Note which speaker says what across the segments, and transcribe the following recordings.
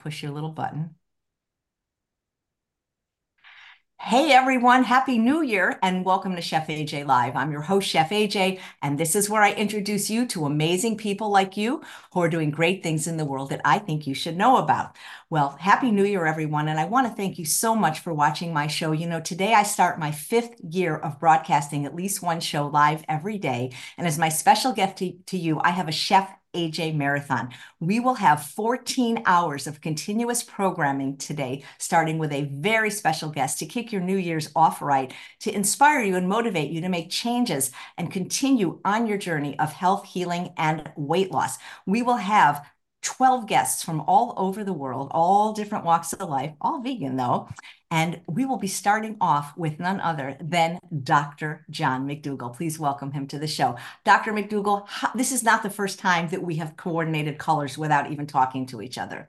Speaker 1: push your little button. Hey everyone, Happy New Year and welcome to Chef AJ Live. I'm your host, Chef AJ, and this is where I introduce you to amazing people like you who are doing great things in the world that I think you should know about. Well, Happy New Year, everyone, and I want to thank you so much for watching my show. You know, today I start my fifth year of broadcasting at least one show live every day, and as my special gift to, to you, I have a chef AJ Marathon. We will have 14 hours of continuous programming today, starting with a very special guest to kick your New Year's off right, to inspire you and motivate you to make changes and continue on your journey of health, healing, and weight loss. We will have 12 guests from all over the world, all different walks of life, all vegan though. And we will be starting off with none other than Dr. John McDougall. Please welcome him to the show. Dr. McDougall, this is not the first time that we have coordinated colors without even talking to each other.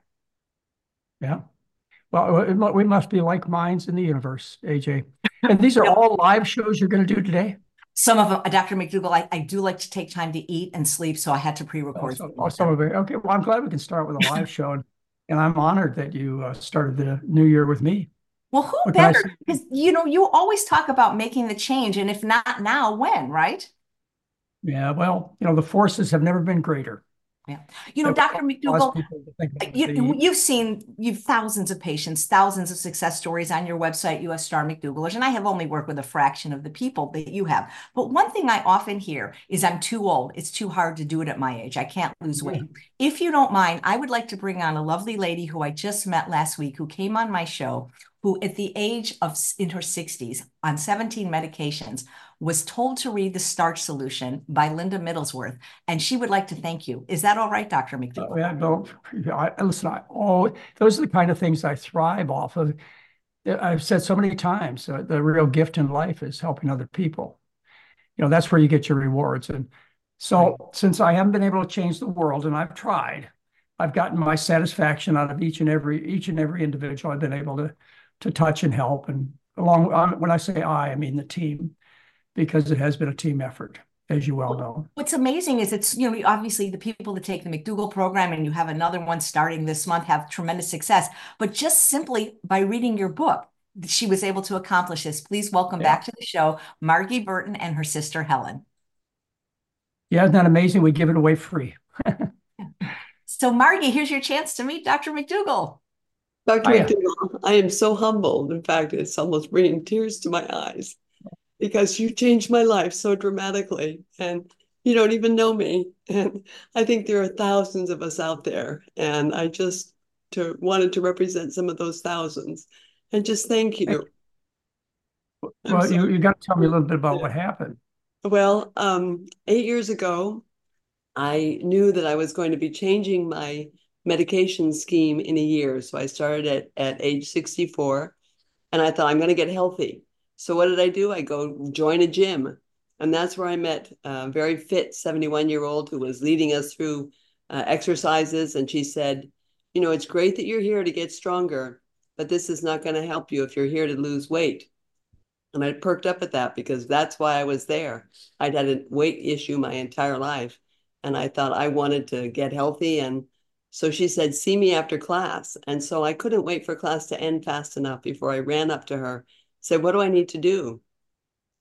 Speaker 2: Yeah. Well, we must be like minds in the universe, AJ. And these are all live shows you're going to do today?
Speaker 1: Some of them, uh, Dr. McDougall, I, I do like to take time to eat and sleep, so I had to pre-record.
Speaker 2: Oh, so, some of it. Okay, well, I'm glad we can start with a live show, and, and I'm honored that you uh, started the new year with me.
Speaker 1: Well, who oh, what better? Because you know, you always talk about making the change, and if not now, when, right?
Speaker 2: Yeah, well, you know, the forces have never been greater.
Speaker 1: Yeah. You know, Dr. McDougall, you, you've seen you've thousands of patients, thousands of success stories on your website, US Star McDougallers, and I have only worked with a fraction of the people that you have. But one thing I often hear is I'm too old. It's too hard to do it at my age. I can't lose weight. If you don't mind, I would like to bring on a lovely lady who I just met last week who came on my show, who at the age of in her 60s on 17 medications was told to read The Starch Solution by Linda Middlesworth, and she would like to thank you. Is that all right, Dr. McDougall?
Speaker 2: Oh, yeah, no, I, listen, I, oh, those are the kind of things I thrive off of. I've said so many times, uh, the real gift in life is helping other people. You know, that's where you get your rewards. And so right. since I haven't been able to change the world, and I've tried, I've gotten my satisfaction out of each and every each and every individual I've been able to to touch and help. And along when I say I, I mean the team because it has been a team effort, as you well know.
Speaker 1: What's amazing is it's, you know, obviously the people that take the McDougall program and you have another one starting this month have tremendous success. But just simply by reading your book, she was able to accomplish this. Please welcome yeah. back to the show, Margie Burton and her sister Helen.
Speaker 2: Yeah, isn't that amazing? We give it away free.
Speaker 1: so, Margie, here's your chance to meet Dr. McDougall.
Speaker 3: Dr. McDougall, I am so humbled. In fact, it's almost bringing tears to my eyes because you changed my life so dramatically and you don't even know me. And i think there are thousands of us out there and i just to, wanted to represent some of those thousands. And just thank you.
Speaker 2: Well you, you got to tell me a little bit about what happened.
Speaker 3: Well um, eight years ago i knew that i was going to be changing my medication scheme in a year. So i started at, at age 64 and i thought i'm going to get healthy so what did I do? I go join a gym. And that's where I met a very fit 71 year old who was leading us through uh, exercises. And she said, You know, it's great that you're here to get stronger, but this is not going to help you if you're here to lose weight. And I perked up at that because that's why I was there. I'd had a weight issue my entire life. And I thought I wanted to get healthy. And so she said, See me after class. And so I couldn't wait for class to end fast enough before I ran up to her said, What do I need to do?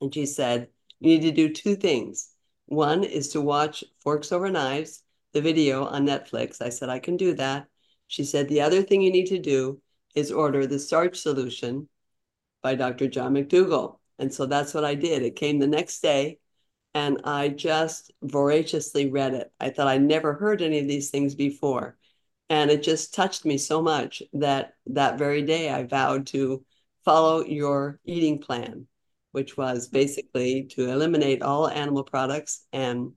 Speaker 3: And she said, You need to do two things. One is to watch Forks Over Knives, the video on Netflix. I said, I can do that. She said, The other thing you need to do is order The Starch Solution by Dr. John McDougall. And so that's what I did. It came the next day and I just voraciously read it. I thought I never heard any of these things before. And it just touched me so much that that very day I vowed to follow your eating plan, which was basically to eliminate all animal products. And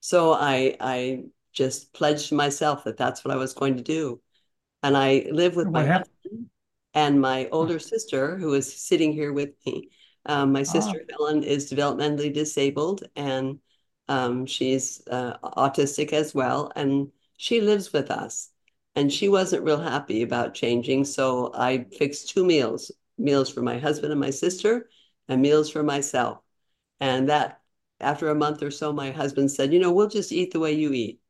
Speaker 3: so I, I just pledged myself that that's what I was going to do. And I live with my husband and my older sister, who is sitting here with me. Um, my sister oh. Helen is developmentally disabled and um, she's uh, autistic as well. And she lives with us and she wasn't real happy about changing. So I fixed two meals meals for my husband and my sister, and meals for myself. And that, after a month or so, my husband said, You know, we'll just eat the way you eat.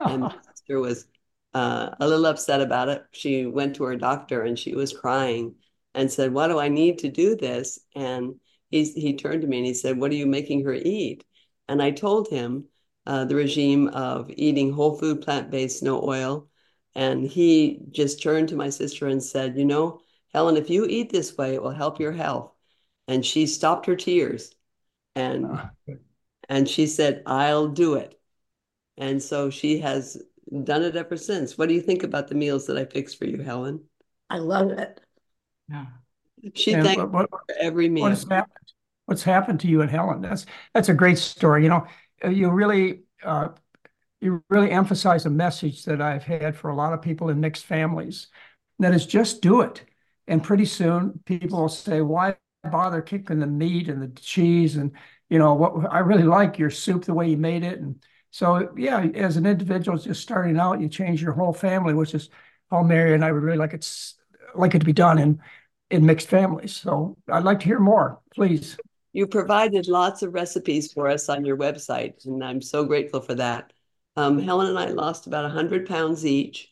Speaker 3: And my sister was uh, a little upset about it. She went to her doctor and she was crying and said, Why do I need to do this? And he, he turned to me and he said, What are you making her eat? And I told him uh, the regime of eating whole food, plant based, no oil. And he just turned to my sister and said, You know, Helen, if you eat this way, it will help your health. And she stopped her tears and oh, and she said, I'll do it. And so she has done it ever since. What do you think about the meals that I fixed for you, Helen?
Speaker 4: I love it.
Speaker 2: Yeah.
Speaker 3: She and thanked what, what, for every meal.
Speaker 2: What's happened? What's happened to you and Helen? That's that's a great story. You know, you really uh, you really emphasize a message that I've had for a lot of people in mixed families. That is just do it. And pretty soon people will say, why bother kicking the meat and the cheese and you know what I really like your soup the way you made it and so yeah as an individual just starting out you change your whole family which is how Mary and I would really like it like it to be done in in mixed families so I'd like to hear more please
Speaker 3: you provided lots of recipes for us on your website and I'm so grateful for that um, Helen and I lost about 100 pounds each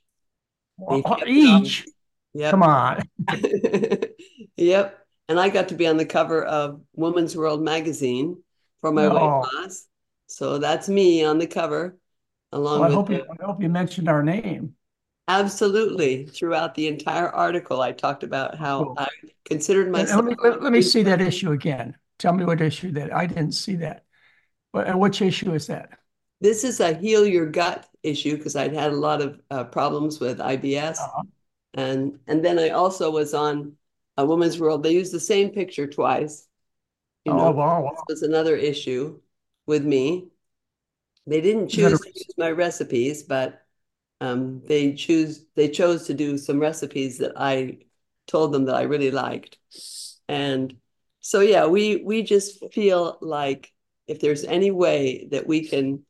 Speaker 2: each yeah come on
Speaker 3: yep and I got to be on the cover of Woman's World magazine for my oh. weight loss. So that's me on the cover, along
Speaker 2: well, I
Speaker 3: with.
Speaker 2: Hope you, I hope you mentioned our name.
Speaker 3: Absolutely. Throughout the entire article, I talked about how cool. I considered myself.
Speaker 2: Let me, let, let me, see that issue again. Tell me what issue that I didn't see that. And which issue is that?
Speaker 3: This is a heal your gut issue because I'd had a lot of uh, problems with IBS, uh-huh. and and then I also was on a Woman's World. They used the same picture twice.
Speaker 2: You know, oh, wow, wow.
Speaker 3: This was another issue with me. They didn't choose to use my recipes, but um, they choose they chose to do some recipes that I told them that I really liked. And so yeah, we we just feel like if there's any way that we can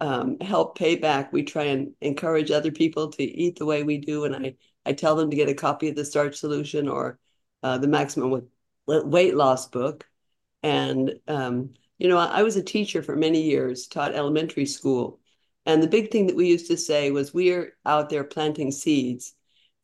Speaker 3: um, help pay back, we try and encourage other people to eat the way we do. And I I tell them to get a copy of the Starch Solution or uh, the Maximum Weight Loss book. And, um, you know, I, I was a teacher for many years, taught elementary school. And the big thing that we used to say was, we're out there planting seeds.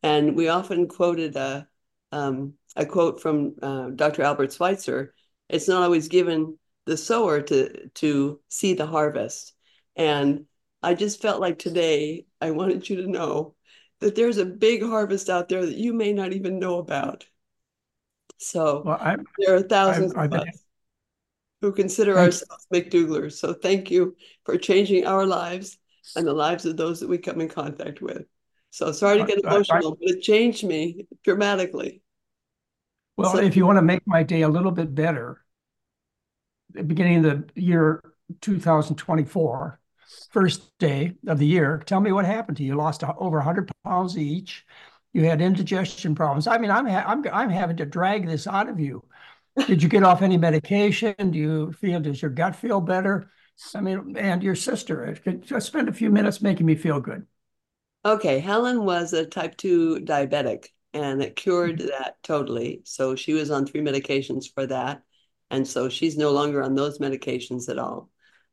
Speaker 3: And we often quoted a, um, a quote from uh, Dr. Albert Schweitzer it's not always given the sower to, to see the harvest. And I just felt like today I wanted you to know that there's a big harvest out there that you may not even know about. So well, there are thousands I, I, of us who consider ourselves McDougalers. So thank you for changing our lives and the lives of those that we come in contact with. So sorry to get emotional, but it changed me dramatically.
Speaker 2: Well, so, if you want to make my day a little bit better, beginning of the year 2024, first day of the year, tell me what happened to you. You lost over 100 pounds each you had indigestion problems. I mean, I'm ha- I'm I'm having to drag this out of you. Did you get off any medication? Do you feel does your gut feel better? I mean, and your sister. Just spend a few minutes making me feel good.
Speaker 3: Okay, Helen was a type two diabetic, and it cured mm-hmm. that totally. So she was on three medications for that, and so she's no longer on those medications at all.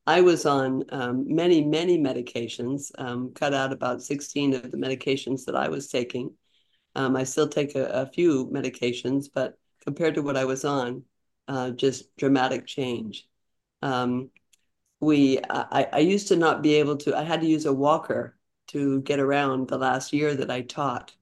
Speaker 3: I was on um, many, many medications, um, cut out about 16 of the medications that I was taking. Um, I still take a, a, few medications, but compared to what I was on, uh, just dramatic change. Um, we, I, I used to not be able to. I had to use a walker to get around the last year that I taught,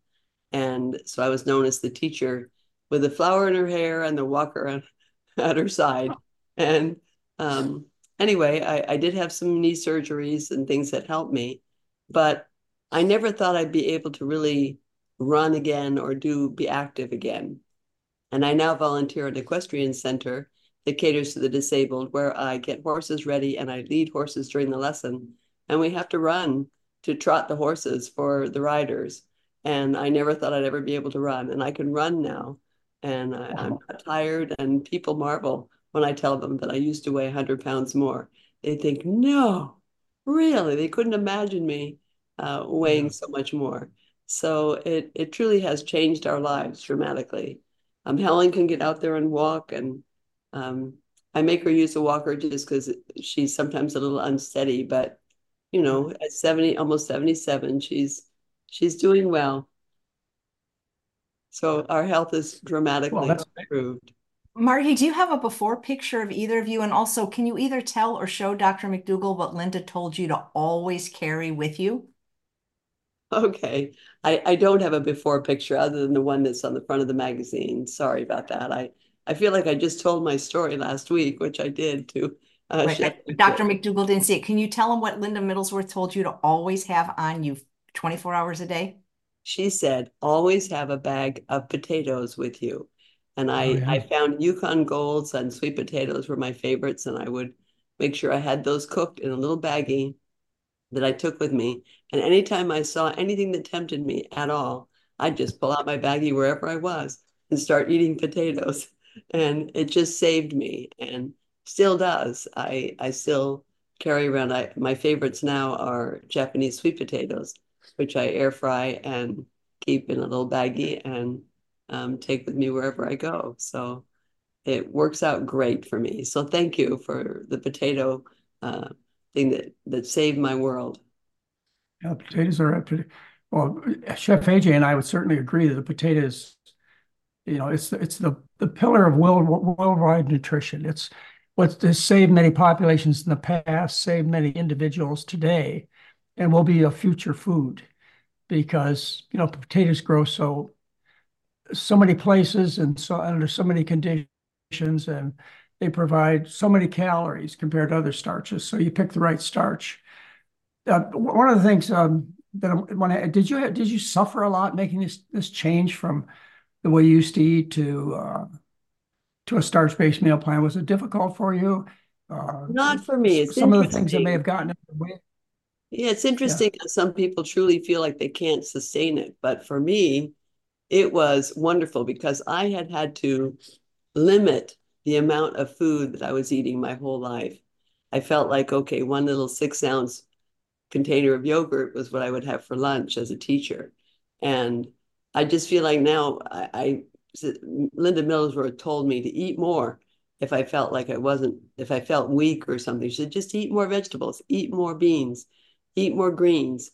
Speaker 3: and so I was known as the teacher with the flower in her hair and the walker at her side. And um, anyway, I, I did have some knee surgeries and things that helped me, but I never thought I'd be able to really run again or do be active again. And I now volunteer at equestrian center that caters to the disabled, where I get horses ready and I lead horses during the lesson. And we have to run to trot the horses for the riders. And I never thought I'd ever be able to run. And I can run now. And I, am not tired. And people marvel when I tell them that I used to weigh 100 pounds more. They think, no, really? They couldn't imagine me uh, weighing so much more. So it it truly has changed our lives dramatically. Um, Helen can get out there and walk, and um, I make her use a walker just because she's sometimes a little unsteady. But you know, at seventy, almost seventy-seven, she's she's doing well. So our health is dramatically
Speaker 2: Well,
Speaker 3: improved.
Speaker 1: Margie, do you have a before picture of either of you? And also, can you either tell or show Dr. McDougall what Linda told you to always carry with you?
Speaker 3: Okay. I, I don't have a before picture other than the one that's on the front of the magazine. Sorry about that. I, I feel like I just told my story last week, which I did to uh, Chef
Speaker 1: Dr. McDougall didn't see it. Can you tell him what Linda Middlesworth told you to always have on you 24 hours a day?
Speaker 3: She said, always have a bag of potatoes with you. And I,
Speaker 2: Oh, yeah.
Speaker 3: I found Yukon Golds and sweet potatoes were my favorites, and I would make sure I had those cooked in a little baggie that I took with me. And anytime I saw anything that tempted me at all, I'd just pull out my baggie wherever I was and start eating potatoes. And it just saved me and still does. I I still carry around I my favorites now are Japanese sweet potatoes, which I air fry and keep in a little baggie and um, take with me wherever I go. So it works out great for me. So thank you for the potato uh, thing that that saved my world.
Speaker 2: Yeah, potatoes are up well, Chef AJ and I would certainly agree that the potatoes, you know, it's it's the the pillar of world worldwide nutrition. It's what has saved many populations in the past, saved many individuals today, and will be a future food because you know potatoes grow so so many places and so under so many conditions and they provide so many calories compared to other starches. So you pick the right starch. Uh, one of the things um, that I- when I did you did you suffer a lot making this this change from the way you used to eat to uh, to a starch-based meal plan? Was it difficult for you? Uh,
Speaker 3: Not for me. It's
Speaker 2: some of the things that may have gotten in the way.
Speaker 3: Yeah, it's interesting that some people truly feel like they can't sustain it. But for me, it was wonderful because I had had to limit the amount of food that I was eating my whole life. I felt like, okay, one little six ounce container of yogurt was what I would have for lunch as a teacher. And I just feel like now I, I Linda Middlesworth told me to eat more if I felt like I wasn't, if I felt weak or something. She said, just eat more vegetables, eat more beans, eat more greens.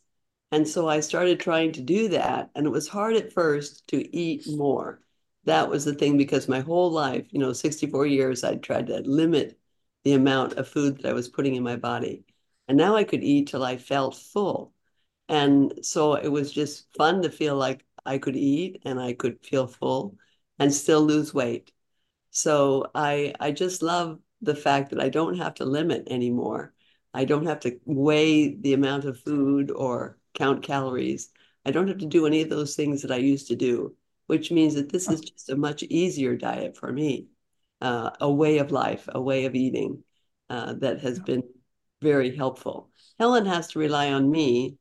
Speaker 3: And so I started trying to do that. And it was hard at first to eat more. That was the thing because my whole life, you know, 64 years, I'd tried to limit the amount of food that I was putting in my body. And now I could eat till I felt full. And so it was just fun to feel like I could eat and I could feel full and still lose weight. So I I just love the fact that I don't have to limit anymore. I don't have to weigh the amount of food or count calories. I don't have to do any of those things that I used to do, which means that this is just a much easier diet for me, uh, a way of life, a way of eating uh, that has been very helpful. Helen has to rely on me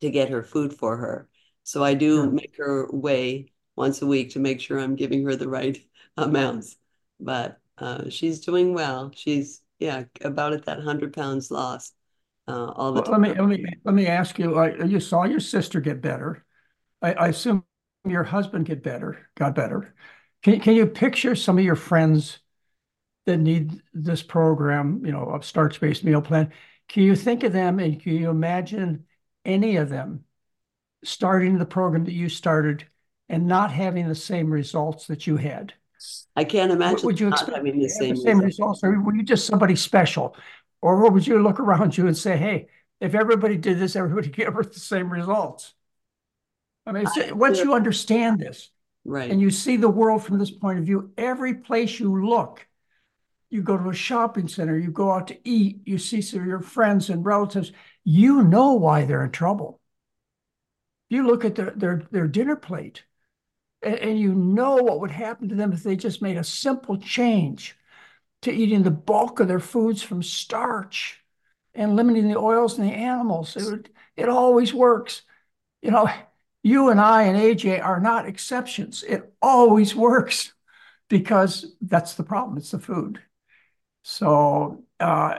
Speaker 3: to get her food for her. So I do make her weigh once a week to make sure I'm giving her the right amounts. But uh, she's doing well. She's yeah, about at that hundred pounds lost uh, all the
Speaker 2: Well, let me let me let me ask you. Uh, you saw your sister get better. I, I assume your husband get better, got better. Can can you picture some of your friends that need this program, you know, of starch-based meal plan? Can you think of them and can you imagine any of them starting the program that you started and not having the same results that you had?
Speaker 3: I can't imagine
Speaker 2: would you expect
Speaker 3: having the
Speaker 2: have the
Speaker 3: same
Speaker 2: same
Speaker 3: result.
Speaker 2: results, or were you just somebody special? Or would you look around you and say, hey, if everybody did this, everybody get the same results? I mean,
Speaker 3: I
Speaker 2: once you understand this
Speaker 3: right.
Speaker 2: and you see the world from this point of view, every place you look, you go to a shopping center, you go out to eat, you see some of your friends and relatives, you know why they're in trouble. You look at their their, their dinner plate and, and you know what would happen to them if they just made a simple change to eating the bulk of their foods from starch and limiting the oils in the animals. It it always works. You know, you and I and AJ are not exceptions. It always works because that's the problem. It's the food. So, uh,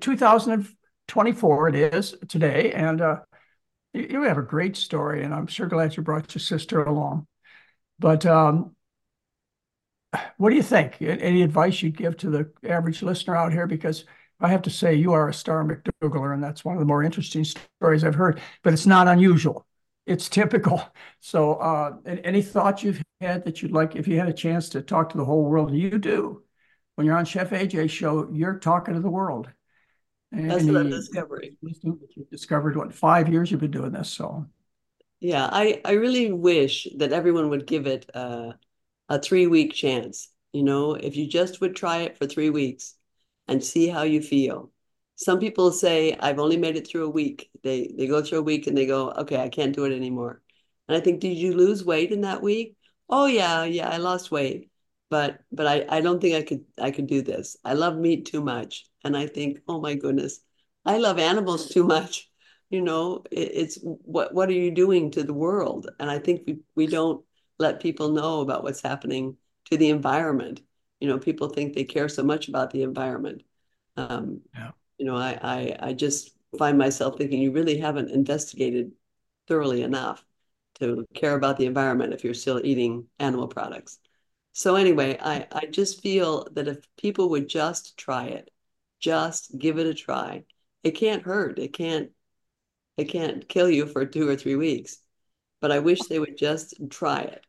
Speaker 2: 2024 it is today, and uh, you, you have a great story, and I'm sure glad you brought your sister along. But um, what do you think? Any advice you'd give to the average listener out here? Because I have to say, you are a star McDougall, and that's one of the more interesting stories I've heard, but it's not unusual. it's typical. So, uh, any thoughts you've had that you'd like, if you had a chance to talk to the whole world, and you do, when you're on Chef AJ show, you're talking to the world.
Speaker 3: And That's what I'm discovering.
Speaker 2: You've discovered what five years you've been doing this. So,
Speaker 3: yeah, I I really wish that everyone would give it a, a three week chance. You know, if you just would try it for three weeks and see how you feel. Some people say, I've only made it through a week. They they go through a week and they go, okay, I can't do it anymore. And I think, did you lose weight in that week? Oh yeah, yeah, I lost weight. But but I, I don't think I could I could do this. I love meat too much. And I think, oh my goodness, I love animals too much. You know, it, it's what what are you doing to the world? And I think we, we don't let people know about what's happening to the environment. You know, people think they care so much about the environment. Um, yeah you know, I, I, I just find myself thinking you really haven't investigated thoroughly enough to care about the environment if you're still eating animal products. So anyway, I, I just feel that if people would just try it, just give it a try, it can't hurt. It can't it can't kill you for two or three weeks. But I wish they would just try it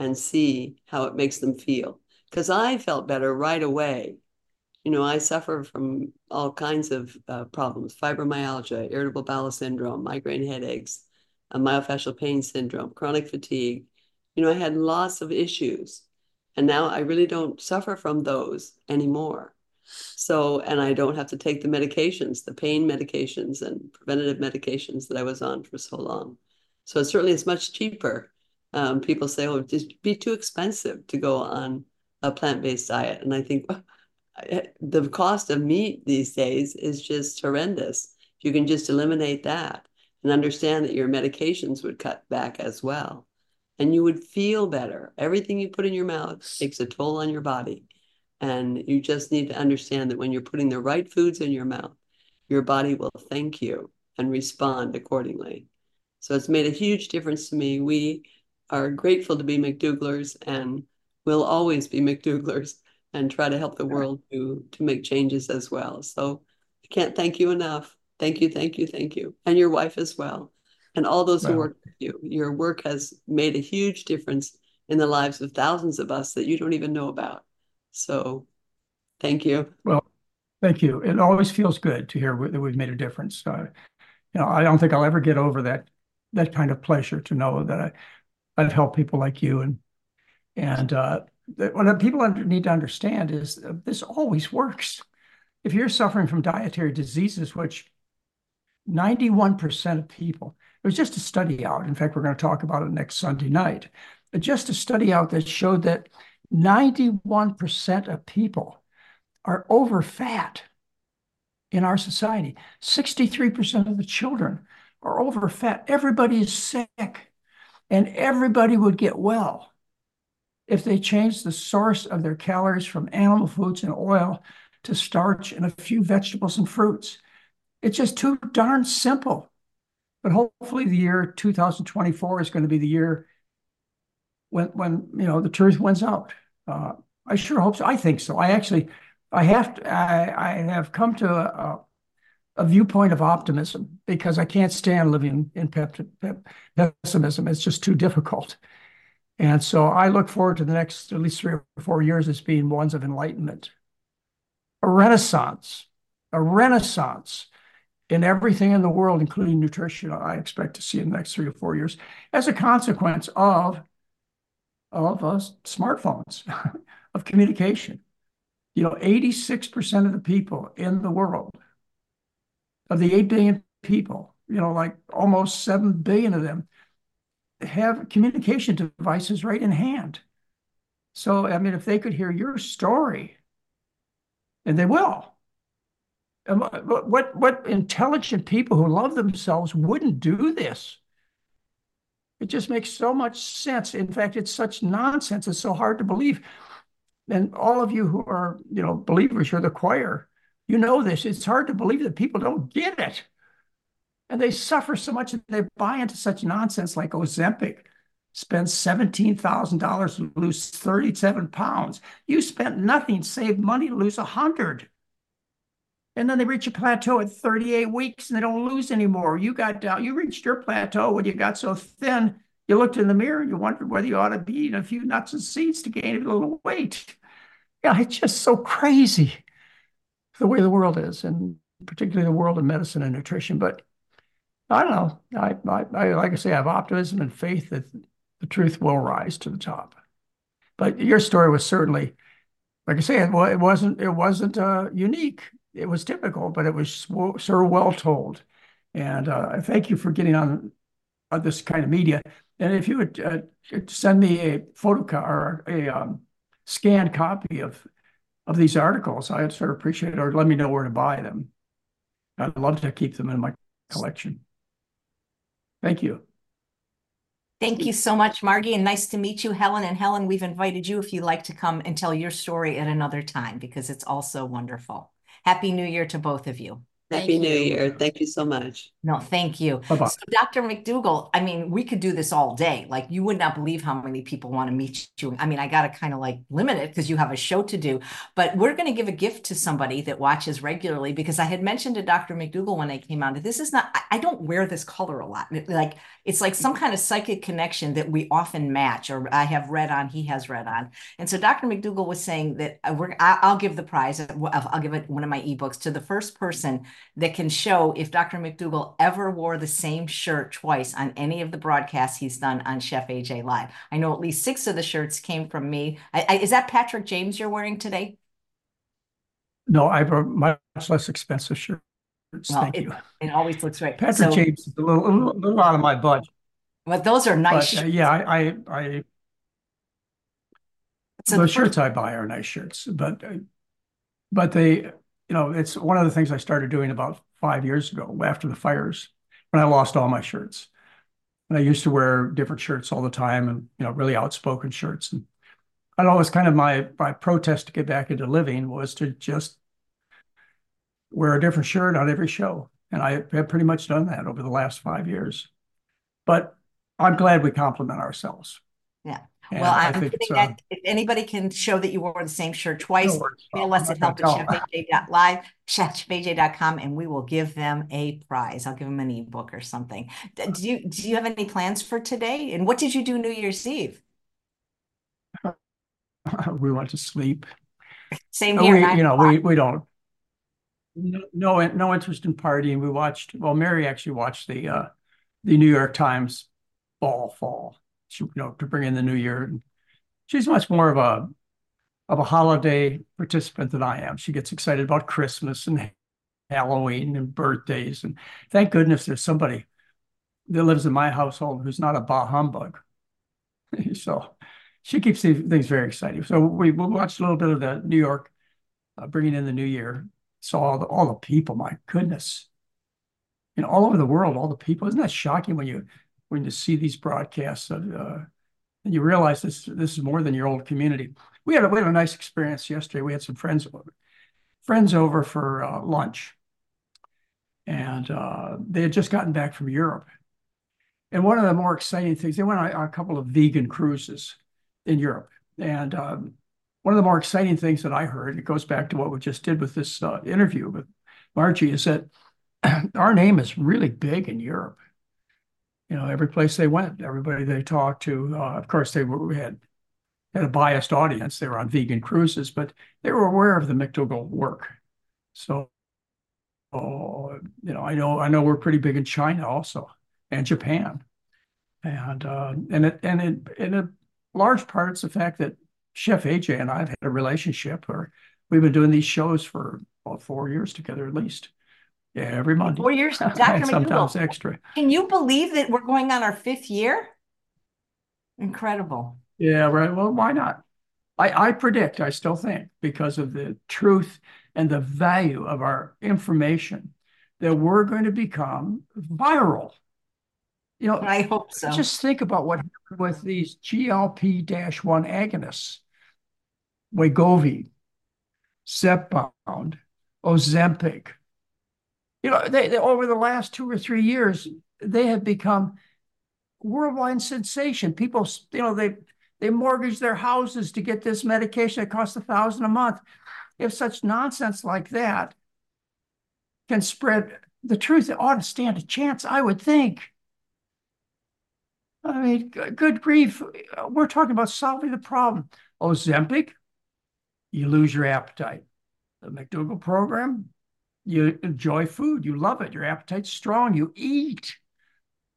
Speaker 3: and see how it makes them feel. Because I felt better right away you know, I suffer from all kinds of uh, problems fibromyalgia, irritable bowel syndrome, migraine headaches, myofascial pain syndrome, chronic fatigue. You know, I had lots of issues. And now I really don't suffer from those anymore. So, and I don't have to take the medications, the pain medications and preventative medications that I was on for so long. So, certainly it's much cheaper. Um, people say, oh, it'd be too expensive to go on a plant based diet. And I think, the cost of meat these days is just horrendous. You can just eliminate that and understand that your medications would cut back as well. And you would feel better. Everything you put in your mouth takes a toll on your body. And you just need to understand that when you're putting the right foods in your mouth, your body will thank you and respond accordingly. So it's made a huge difference to me. We are grateful to be McDougalers and will always be McDougalers and try to help the world to to make changes as well. So I can't thank you enough. Thank you, thank you, thank you, and your wife as well, and all those who work with you. Your work has made a huge difference in the lives of thousands of us that you don't even know about. So, thank you.
Speaker 2: Well, thank you. It always feels good to hear that we've made a difference. Uh, you know, I don't think I'll ever get over that that kind of pleasure to know that I, I've helped people like you and and uh, what people need to understand is this always works. If you're suffering from dietary diseases, which 91% of people, it was just a study out. In fact, we're going to talk about it next Sunday night. Just a study out that showed that 91% of people are over fat in our society. 63% of the children are over fat. Everybody is sick and everybody would get well if they change the source of their calories from animal foods and oil to starch and a few vegetables and fruits. It's just too darn simple. But hopefully the year 2024 is going to be the year when when you know the truth wins out. Uh, I sure hope so. I think so. I actually I have to I, I have come to a, a viewpoint of optimism because I can't stand living in pessimism. It's just too difficult. And so I look forward to the next at least three or four years as being ones of enlightenment, a renaissance, a renaissance in everything in the world, including nutrition. I expect to see in the next three or four years as a consequence of of uh, smartphones, of communication. You know, 86% of the people in the world, of the 8 billion people, you know, like almost 7 billion of them have communication devices right in hand. So, I mean, if they could hear your story, and they will, what what intelligent people who love themselves wouldn't do this? It just makes so much sense. In fact, it's such nonsense. It's so hard to believe. And all of you who are, you know, believers, you're the choir. You know this. It's hard to believe that people don't get it. And they suffer so much that they buy into such nonsense like Ozempic. Spend $17,000 to lose 37 pounds. You spent nothing, saved money lose 100. and then they reach a plateau at 38 weeks and they don't lose anymore. You got down, you reached your plateau when you got so thin, you looked in the mirror and you wondered whether you ought to be eating a few nuts and seeds to gain a little weight. Yeah, it's just so crazy the way the world is, and particularly the world of medicine and nutrition. But I don't know. I, I, I like I say, I have optimism and faith that the truth will rise to the top. But your story was certainly, like I say, it, it wasn't it wasn't uh, unique it was typical, but it was so well told. And uh, thank you for getting on, on this kind of media. And if you would uh, send me a photo or a um, scanned copy of of these articles, I'd sort of appreciate it, or let me know where to buy them. I'd love to keep them in my collection. Thank you.
Speaker 1: Thank you so much, Margie, and nice to meet you, Helen. And Helen, we've invited you if you'd like to come and tell your story at another time because it's also wonderful. Happy New Year to both of you.
Speaker 3: Happy New Year. Thank you so much.
Speaker 1: No, thank you.
Speaker 2: Bye-bye.
Speaker 1: So, Dr. McDougall, I mean, we could do this all day. Like, you would not believe how many people want to meet you. I mean, I got to kind of like limit it because you have a show to do. But we're going to give a gift to somebody that watches regularly because I had mentioned to Dr. McDougall when I came on, that this is not, I, I don't wear this color a lot. Like, it's like some kind of psychic connection that we often match, or I have red on, he has red on. And so Dr. McDougall was saying that uh, we're, I'll give the prize, I'll give it one of my ebooks to the first person that can show if Dr. McDougall ever wore the same shirt twice on any of the broadcasts he's done on Chef AJ Live. I know at least six of the shirts came from me. I, I, is that Patrick James you're wearing today?
Speaker 2: No, I have a much less expensive shirt. Well, Thank
Speaker 1: it,
Speaker 2: you.
Speaker 1: It always looks great.
Speaker 2: Patrick so, James is a little, a little, a little out of my budget.
Speaker 1: But those are nice.
Speaker 2: But, uh, yeah, I, I, I so the, the shirts first... I buy are nice shirts, but, uh, but they, you know, it's one of the things I started doing about five years ago after the fires when I lost all my shirts. And I used to wear different shirts all the time and, you know, really outspoken shirts. And I'd always kind of my, my protest to get back into living was to just wear a different shirt on every show. And I have pretty much done that over the last five years. But I'm glad we compliment ourselves.
Speaker 1: Yeah. And well, I'm thinking uh, that if anybody can show that you wore the same shirt twice, mail us at help at chefaj.live, chefaj.com, and we will give them a prize. I'll give them an ebook or something. Do you do you have any plans for today? And what did you do New Year's Eve?
Speaker 2: we went to sleep.
Speaker 1: Same here.
Speaker 2: We, you know, we we don't no, no no interest in partying. We watched. Well, Mary actually watched the uh, the New York Times ball fall you know, to bring in the new year. She's much more of a of a holiday participant than I am. She gets excited about Christmas and Halloween and birthdays. And thank goodness there's somebody that lives in my household who's not a bah humbug. so she keeps things very exciting. So we, we watched a little bit of the New York, uh, bringing in the new year. Saw all the, all the people. My goodness, know, all over the world, all the people. Isn't that shocking when you when you see these broadcasts of, uh, and you realize this this is more than your old community. We had a, we had a nice experience yesterday. We had some friends over, friends over for uh, lunch, and uh, they had just gotten back from Europe. And one of the more exciting things, they went on a couple of vegan cruises in Europe, and um, one of the more exciting things that I heard, it goes back to what we just did with this uh, interview with Margie, is that our name is really big in Europe you know, every place they went, everybody they talked to, uh, of course, they were, had had a biased audience. They were on vegan cruises, but they were aware of the McDougall work. So, oh, you know, I know I know we're pretty big in China also and Japan, and uh, and it and it in a large part it's the fact that Chef AJ and I've had a relationship, or we've been doing these shows for about four years together at least. Yeah, every Monday.
Speaker 1: Four years, Dr.
Speaker 2: and sometimes extra.
Speaker 1: Can you believe that we're going on our fifth year? Incredible.
Speaker 2: Yeah, right. Well, why not? I, I predict, I still think, because of the truth and the value of our information, that we're going to become viral. You know,
Speaker 1: I hope so.
Speaker 2: Just think about what happened with these GLP 1 agonists, Wegovy, Zepbound, Ozempic, you know, they, they, over the last two or three years, they have become worldwide sensation. People, you know, they they mortgage their houses to get this medication that costs a thousand a month. If such nonsense like that can spread the truth. It ought to stand a chance, I would think. I mean, good grief. We're talking about solving the problem. Ozempic, you lose your appetite. The McDougall program, you enjoy food. You love it. Your appetite's strong. You eat.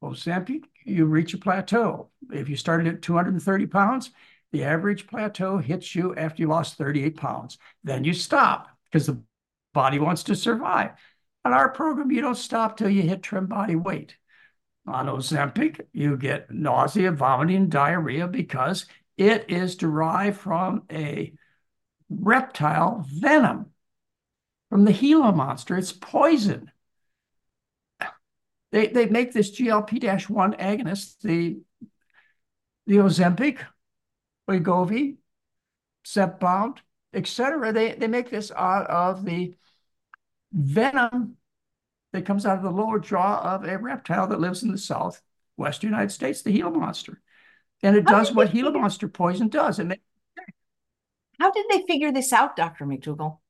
Speaker 2: Ozempic, you reach a plateau. If you started at 230 pounds, the average plateau hits you after you lost 38 pounds. Then you stop because the body wants to survive. On our program, you don't stop till you hit trim body weight. On Ozempic, you get nausea, vomiting, diarrhea because it is derived from a reptile venom from the Gila monster. It's poison. They, they make this GLP-1 agonist, the, the Ozempic, Wegovy, Zepbound, etc. They, they make this out of the venom that comes out of the lower jaw of a reptile that lives in the south southwest United States, the Gila monster. And it does what Gila monster poison does. It makes
Speaker 1: how did they figure this out, Dr. McDougall?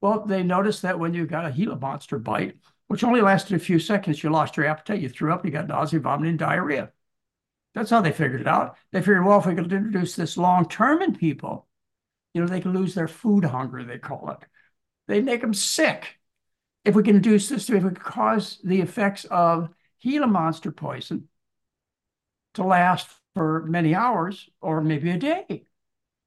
Speaker 2: Well, they noticed that when you got a Gila monster bite, which only lasted a few seconds, you lost your appetite, you threw up, you got nausea, vomiting, diarrhea. That's how they figured it out. They figured, well, if we could introduce this long term in people, you know, they can lose their food hunger, they call it. They make them sick. If we can induce this, if we could cause the effects of Gila monster poison to last for many hours or maybe a day.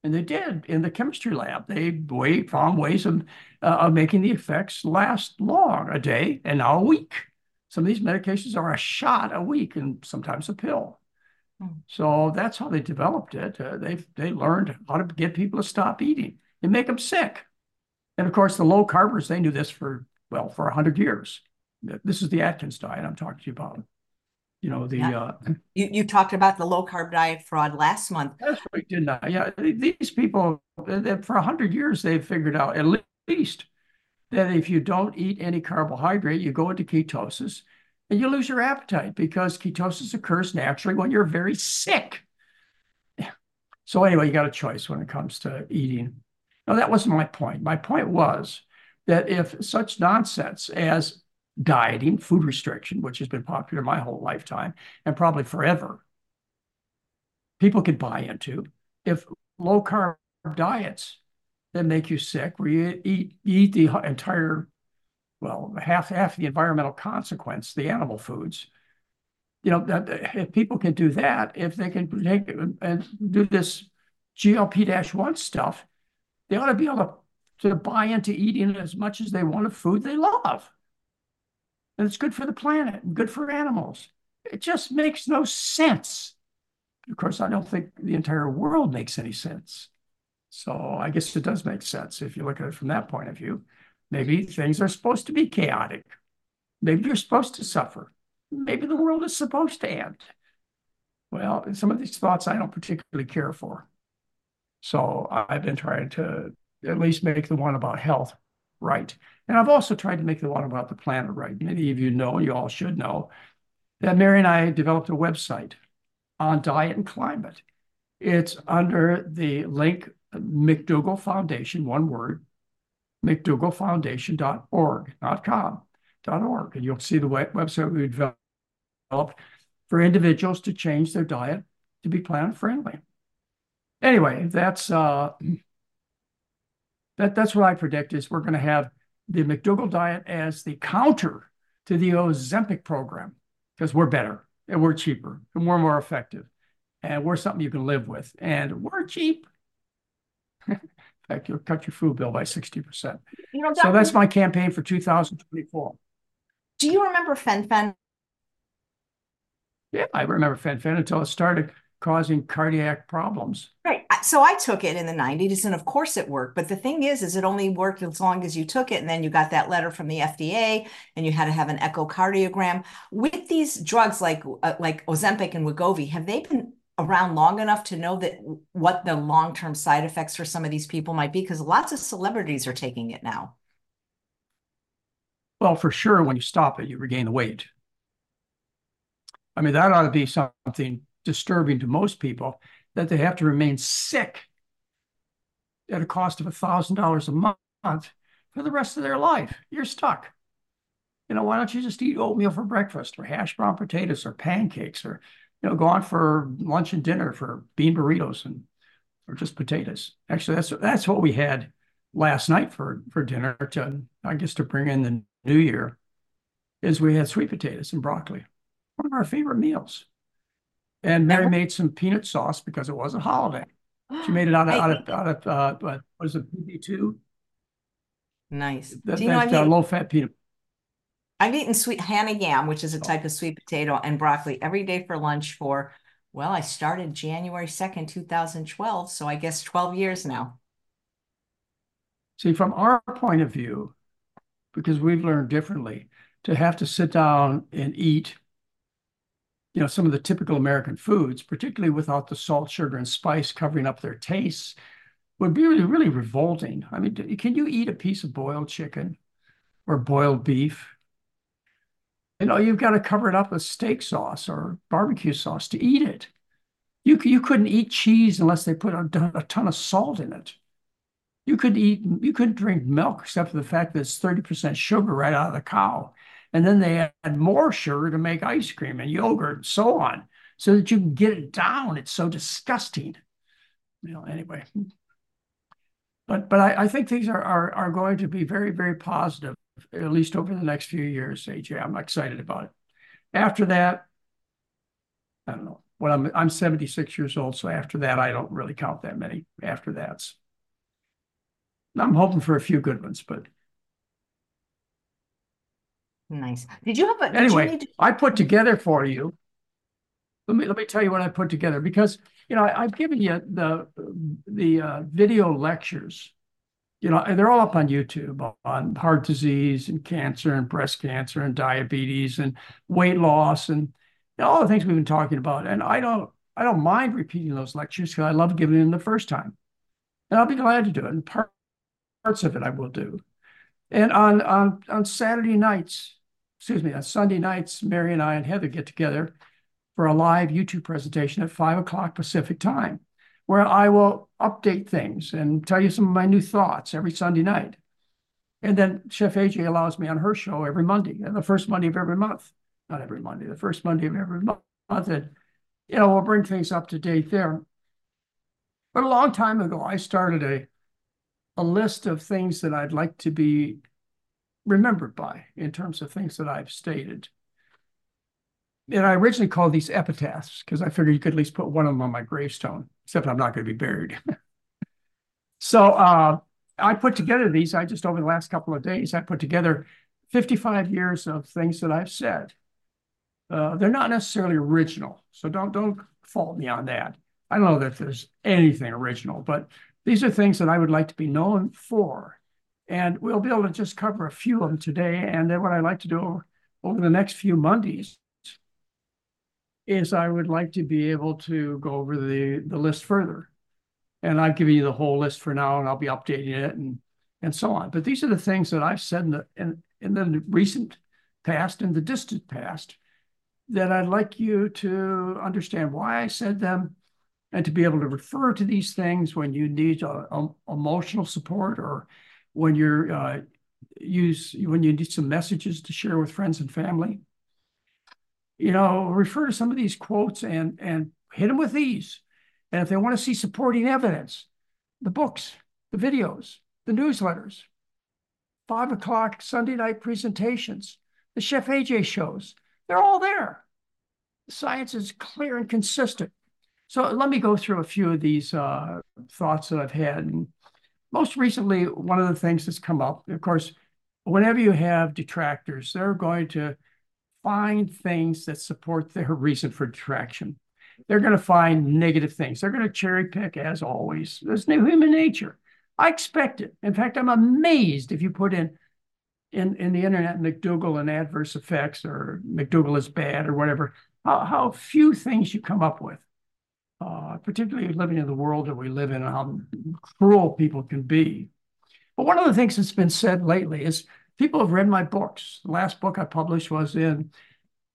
Speaker 2: And they did in the chemistry lab. They way, found ways of, uh, of making the effects last long, a day and now a week. Some of these medications are a shot a week and sometimes a pill. Hmm. So that's how they developed it. Uh, they they learned how to get people to stop eating and make them sick. And of course, the low carbers, they knew this for, well, for 100 years. This is the Atkins diet I'm talking to you about you know the yeah. uh,
Speaker 1: you you talked about the low carb diet fraud last month.
Speaker 2: That's right didn't i yeah these people that for 100 years they've figured out at least that if you don't eat any carbohydrate you go into ketosis and you lose your appetite because ketosis occurs naturally when you're very sick. So anyway you got a choice when it comes to eating. No that wasn't my point. My point was that if such nonsense as dieting, food restriction, which has been popular my whole lifetime and probably forever, people could buy into. If low carb diets that make you sick, where you eat, eat the entire, well, half half the environmental consequence, the animal foods. You know, that if people can do that, if they can take and do this GLP-1 stuff, they ought to be able to, to buy into eating as much as they want of food they love and it's good for the planet and good for animals. It just makes no sense. Of course, I don't think the entire world makes any sense. So I guess it does make sense if you look at it from that point of view. Maybe things are supposed to be chaotic. Maybe you're supposed to suffer. Maybe the world is supposed to end. Well, some of these thoughts I don't particularly care for. So I've been trying to at least make the one about health right. And I've also tried to make the one about the planet right. Many of you know, you all should know, that Mary and I developed a website on diet and climate. It's under the link McDougall Foundation, one word, McDougallFoundation.org, not com, .org. And you'll see the website we developed for individuals to change their diet to be planet friendly. Anyway, that's uh, that, that's what I predict is we're going to have the McDougall diet as the counter to the Ozempic program because we're better and we're cheaper and we're more effective and we're something you can live with and we're cheap. In fact, you'll cut your food bill by 60%. You know, so that's my campaign for 2024.
Speaker 1: Do you remember Fen-Phen?
Speaker 2: Yeah, I remember Fen-Phen until it started causing cardiac problems.
Speaker 1: Right. So I took it in the 90s and of course it worked. But the thing is, is it only worked as long as you took it. And then you got that letter from the FDA and you had to have an echocardiogram. With these drugs like uh, like Ozempic and Wegovy, have they been around long enough to know that what the long-term side effects for some of these people might be? Because lots of celebrities are taking it now.
Speaker 2: Well, for sure, when you stop it, you regain the weight. I mean, that ought to be something disturbing to most people that they have to remain sick at a cost of $1,000 a month for the rest of their life. You're stuck. You know, why don't you just eat oatmeal for breakfast or hash brown potatoes or pancakes or, you know, go on for lunch and dinner for bean burritos and or just potatoes. Actually, that's that's what we had last night for for dinner to I guess to bring in the new year is we had sweet potatoes and broccoli. One of our favorite meals. And Mary made some peanut sauce because it was a holiday. She made it out of, out of, out of uh, what was it, PB2?
Speaker 1: Nice.
Speaker 2: That,
Speaker 1: Do you know, I've,
Speaker 2: uh,
Speaker 1: eaten,
Speaker 2: low fat peanut.
Speaker 1: I've eaten sweet Hannah yam, which is a type of sweet potato, and broccoli every day for lunch for, well, I started January 2nd, 2012. So I guess 12 years now.
Speaker 2: See, from our point of view, because we've learned differently, to have to sit down and eat, you know, some of the typical American foods, particularly without the salt, sugar, and spice covering up their tastes, would be really, really revolting. I mean, can you eat a piece of boiled chicken or boiled beef? You know, you've got to cover it up with steak sauce or barbecue sauce to eat it. You, you couldn't eat cheese unless they put a, a ton of salt in it. You could eat, you couldn't drink milk except for the fact that it's 30% sugar right out of the cow. And then they add more sugar to make ice cream and yogurt and so on, so that you can get it down. It's so disgusting. You know, anyway. But but I, I think things are, are are going to be very, very positive, at least over the next few years, AJ. I'm excited about it. After that, I don't know. Well, I'm I'm 76 years old, so after that, I don't really count that many after that. I'm hoping for a few good ones, but
Speaker 1: Nice. Did you have a,
Speaker 2: anyway,
Speaker 1: to,
Speaker 2: I put together for you. Let me let me tell you what I put together because you know I, have given you the the uh, video lectures. You know, and they're all up on YouTube on heart disease and cancer and breast cancer and diabetes and weight loss and you know, all the things we've been talking about. And I don't I don't mind repeating those lectures because I love giving them the first time, and I'll be glad to do it. And part, parts of it I will do. And on on on Saturday nights, excuse me, on Sunday nights, Mary and I and Heather get together for a live YouTube presentation at five o'clock Pacific time, where I will update things and tell you some of my new thoughts every Sunday night. And then Chef AJ allows me on her show every Monday, the first Monday of every month, not every Monday, the first Monday of every month. And, you know, we'll bring things up to date there. But a long time ago, I started a, a list of things that I'd like to be remembered by in terms of things that I've stated and I originally called these epitaphs because I figured you could at least put one of them on my gravestone, except I'm not going to be buried. so uh, I put together these. I just over the last couple of days, I put together 55 years of things that I've said. Uh, they're not necessarily original, so don't don't fault me on that. I don't know that there's anything original, but these are things that I would like to be known for. And we'll be able to just cover a few of them today. And then what I'd like to do over, over the next few Mondays is I would like to be able to go over the, the list further. And I've given you the whole list for now, and I'll be updating it and, and so on. But these are the things that I've said in the, in, in the recent past and the distant past that I'd like you to understand why I said them and to be able to refer to these things when you need uh, emotional support or when you're uh, use when you need some messages to share with friends and family you know, refer to some of these quotes and and hit them with these. And if they want to see supporting evidence, the books, the videos, the newsletters, five o'clock Sunday night presentations, the Chef AJ shows, they're all there. The science is clear and consistent. So let me go through a few of these uh, thoughts that I've had. And most recently, one of the things that's come up, of course, whenever you have detractors, they're going to find things that support their reason for detraction. They're going to find negative things. They're going to cherry pick, as always. There's new human nature. I expect it. In fact, I'm amazed if you put in in, in the internet McDougall and adverse effects or McDougall is bad or whatever, how, how few things you come up with, uh, particularly living in the world that we live in, and how cruel people can be. But one of the things that's been said lately is people have read my books. The last book I published was in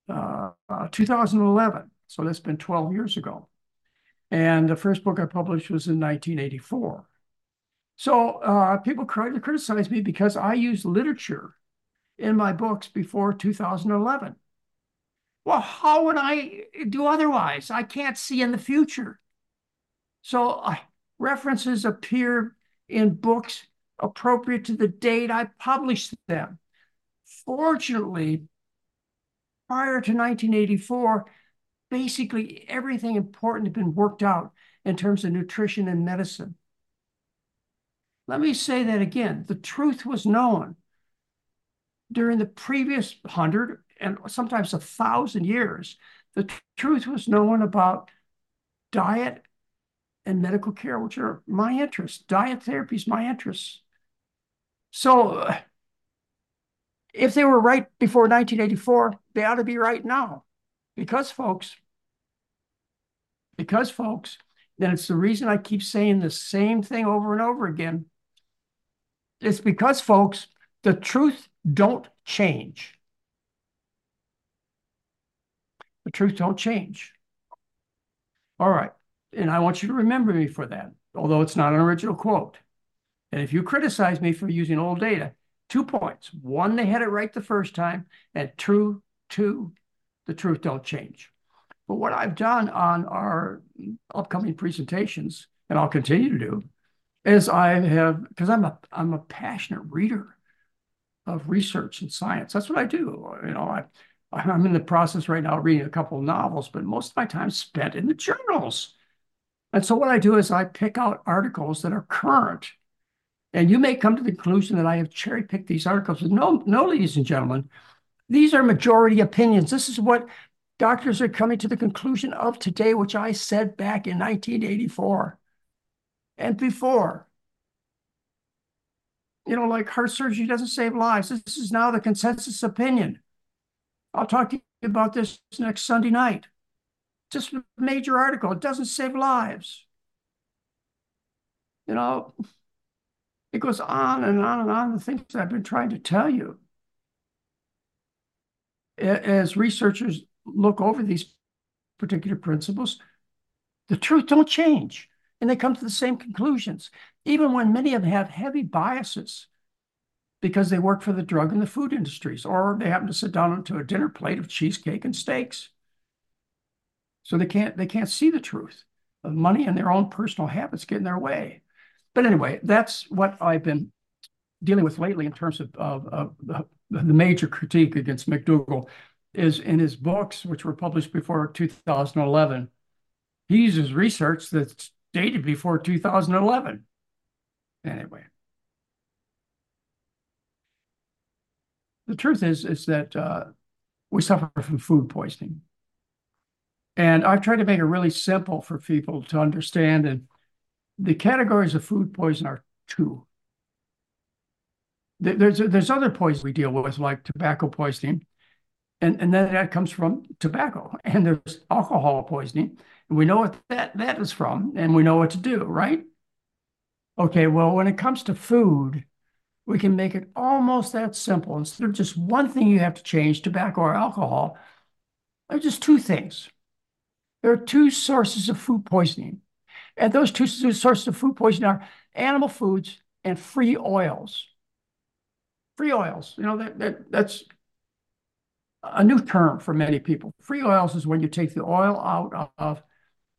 Speaker 2: uh, uh, 2011. So that's been 12 years ago. And the first book I published was in 1984. So uh, people criticize me because I use literature in my books before 2011. Well, how would I do otherwise? I can't see in the future. So uh, references appear in books appropriate to the date I published them. Fortunately, prior to 1984, basically everything important had been worked out in terms of nutrition and medicine. Let me say that again. The truth was known during the previous hundred and sometimes a thousand years. The truth was known about diet and medical care, which are my interests. Diet therapy is my interests. So if they were right before 1984, they ought to be right now. Because, folks, because, folks, then it's the reason I keep saying the same thing over and over again. It's because, folks, the truth don't change. The truth don't change. All right. And I want you to remember me for that, although it's not an original quote. And if you criticize me for using old data, two points. One, they had it right the first time, and two, two, the truth don't change. But what I've done on our upcoming presentations, and I'll continue to do, is I have because I'm a I'm a passionate reader of research and science. That's what I do. You know, I I'm in the process right now reading a couple of novels, but most of my time spent in the journals. And so what I do is I pick out articles that are current and you may come to the conclusion that I have cherry picked these articles. No, no, ladies and gentlemen, these are majority opinions. This is what doctors are coming to the conclusion of today, which I said back in 1984 and before. You know, like heart surgery doesn't save lives. This is now the consensus opinion. I'll talk to you about this next Sunday night. Just a major article. It doesn't save lives. You know, it goes on and on and on, the things I've been trying to tell you. As researchers look over these particular principles, the truth don't change. And they come to the same conclusions, even when many of them have heavy biases because they work for the drug and the food industries, or they happen to sit down to a dinner plate of cheesecake and steaks. So they can't they can't see the truth. Money and their own personal habits get in their way. But anyway, that's what I've been dealing with lately in terms of, of, of the, the major critique against McDougall is in his books, which were published before 2011. He uses research that's dated before 2011. Anyway. The truth is, is that uh, we suffer from food poisoning. And I've tried to make it really simple for people to understand and the categories of food poison are two. There's there's other poisons we deal with, like tobacco poisoning, and, and then that comes from tobacco. And there's alcohol poisoning, and we know what that, that is from, and we know what to do, right? Okay, well, when it comes to food, we can make it almost that simple. Instead of just one thing you have to change, tobacco or alcohol, there are just two things. There are two sources of food poisoning. And those two sources of food poisoning are animal foods and free oils. Free oils, you know, that, that that's a new term for many people. Free oils is when you take the oil out of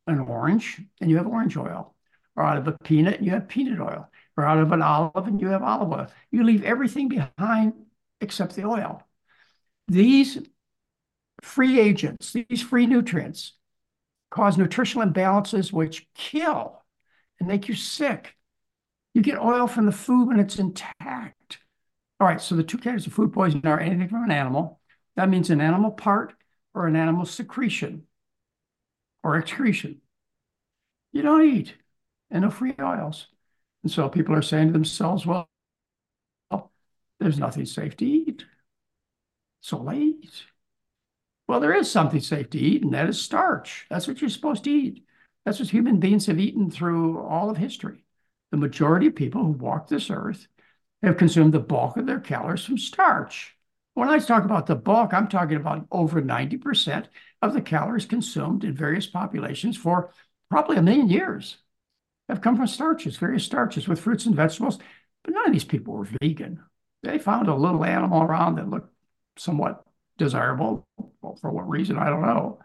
Speaker 2: an orange and you have orange oil, or out of a peanut and you have peanut oil, or out of an olive and you have olive oil. You leave everything behind except the oil. These free agents, these free nutrients, cause nutritional imbalances which kill and make you sick. You get oil from the food when it's intact. All right, so the two categories of food poisoning are anything from an animal. That means an animal part or an animal secretion or excretion. You don't eat and no free oils. And so people are saying to themselves, well, there's nothing safe to eat. So late. Well, there is something safe to eat, and that is starch. That's what you're supposed to eat. That's what human beings have eaten through all of history. The majority of people who walk this earth have consumed the bulk of their calories from starch. When I talk about the bulk, I'm talking about over 90% of the calories consumed in various populations for probably a million years. Have come from starches, various starches with fruits and vegetables. But none of these people were vegan. They found a little animal around that looked somewhat desirable. Well, for what reason, I don't know.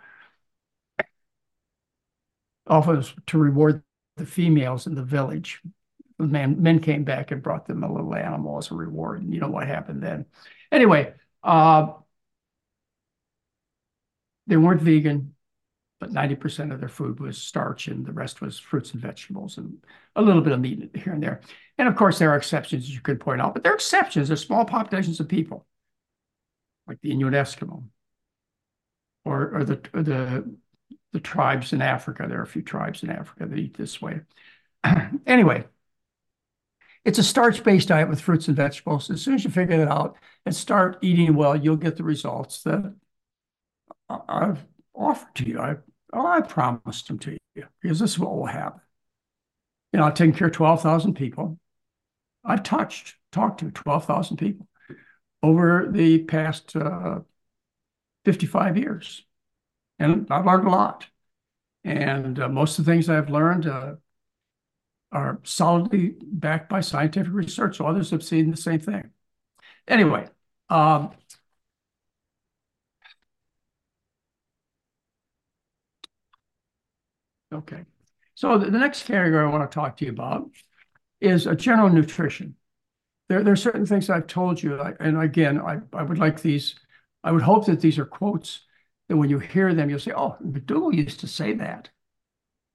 Speaker 2: Often to reward the females in the village. The men, men came back and brought them a little animal as a reward. And you know what happened then. Anyway, uh, they weren't vegan, but 90% of their food was starch and the rest was fruits and vegetables and a little bit of meat here and there. And of course, there are exceptions, you could point out, but there are exceptions. There's small populations of people, like the Inuit Eskimo, or, or the, or the, the tribes in Africa. There are a few tribes in Africa that eat this way. anyway, it's a starch-based diet with fruits and vegetables. As soon as you figure that out and start eating well, you'll get the results that I've offered to you. I, oh, I promised them to you because this is what will happen. You know, I've taken care of 12,000 people. I've touched, talked to 12,000 people over the past uh, 55 years. And I've learned a lot. And uh, most of the things I've learned uh, are solidly backed by scientific research. So others have seen the same thing. Anyway, um, okay. So the, the next category I want to talk to you about is a general nutrition. There, there are certain things I've told you, and again, I, I would like these, I would hope that these are quotes that when you hear them, you'll say, oh, McDougall used to say that.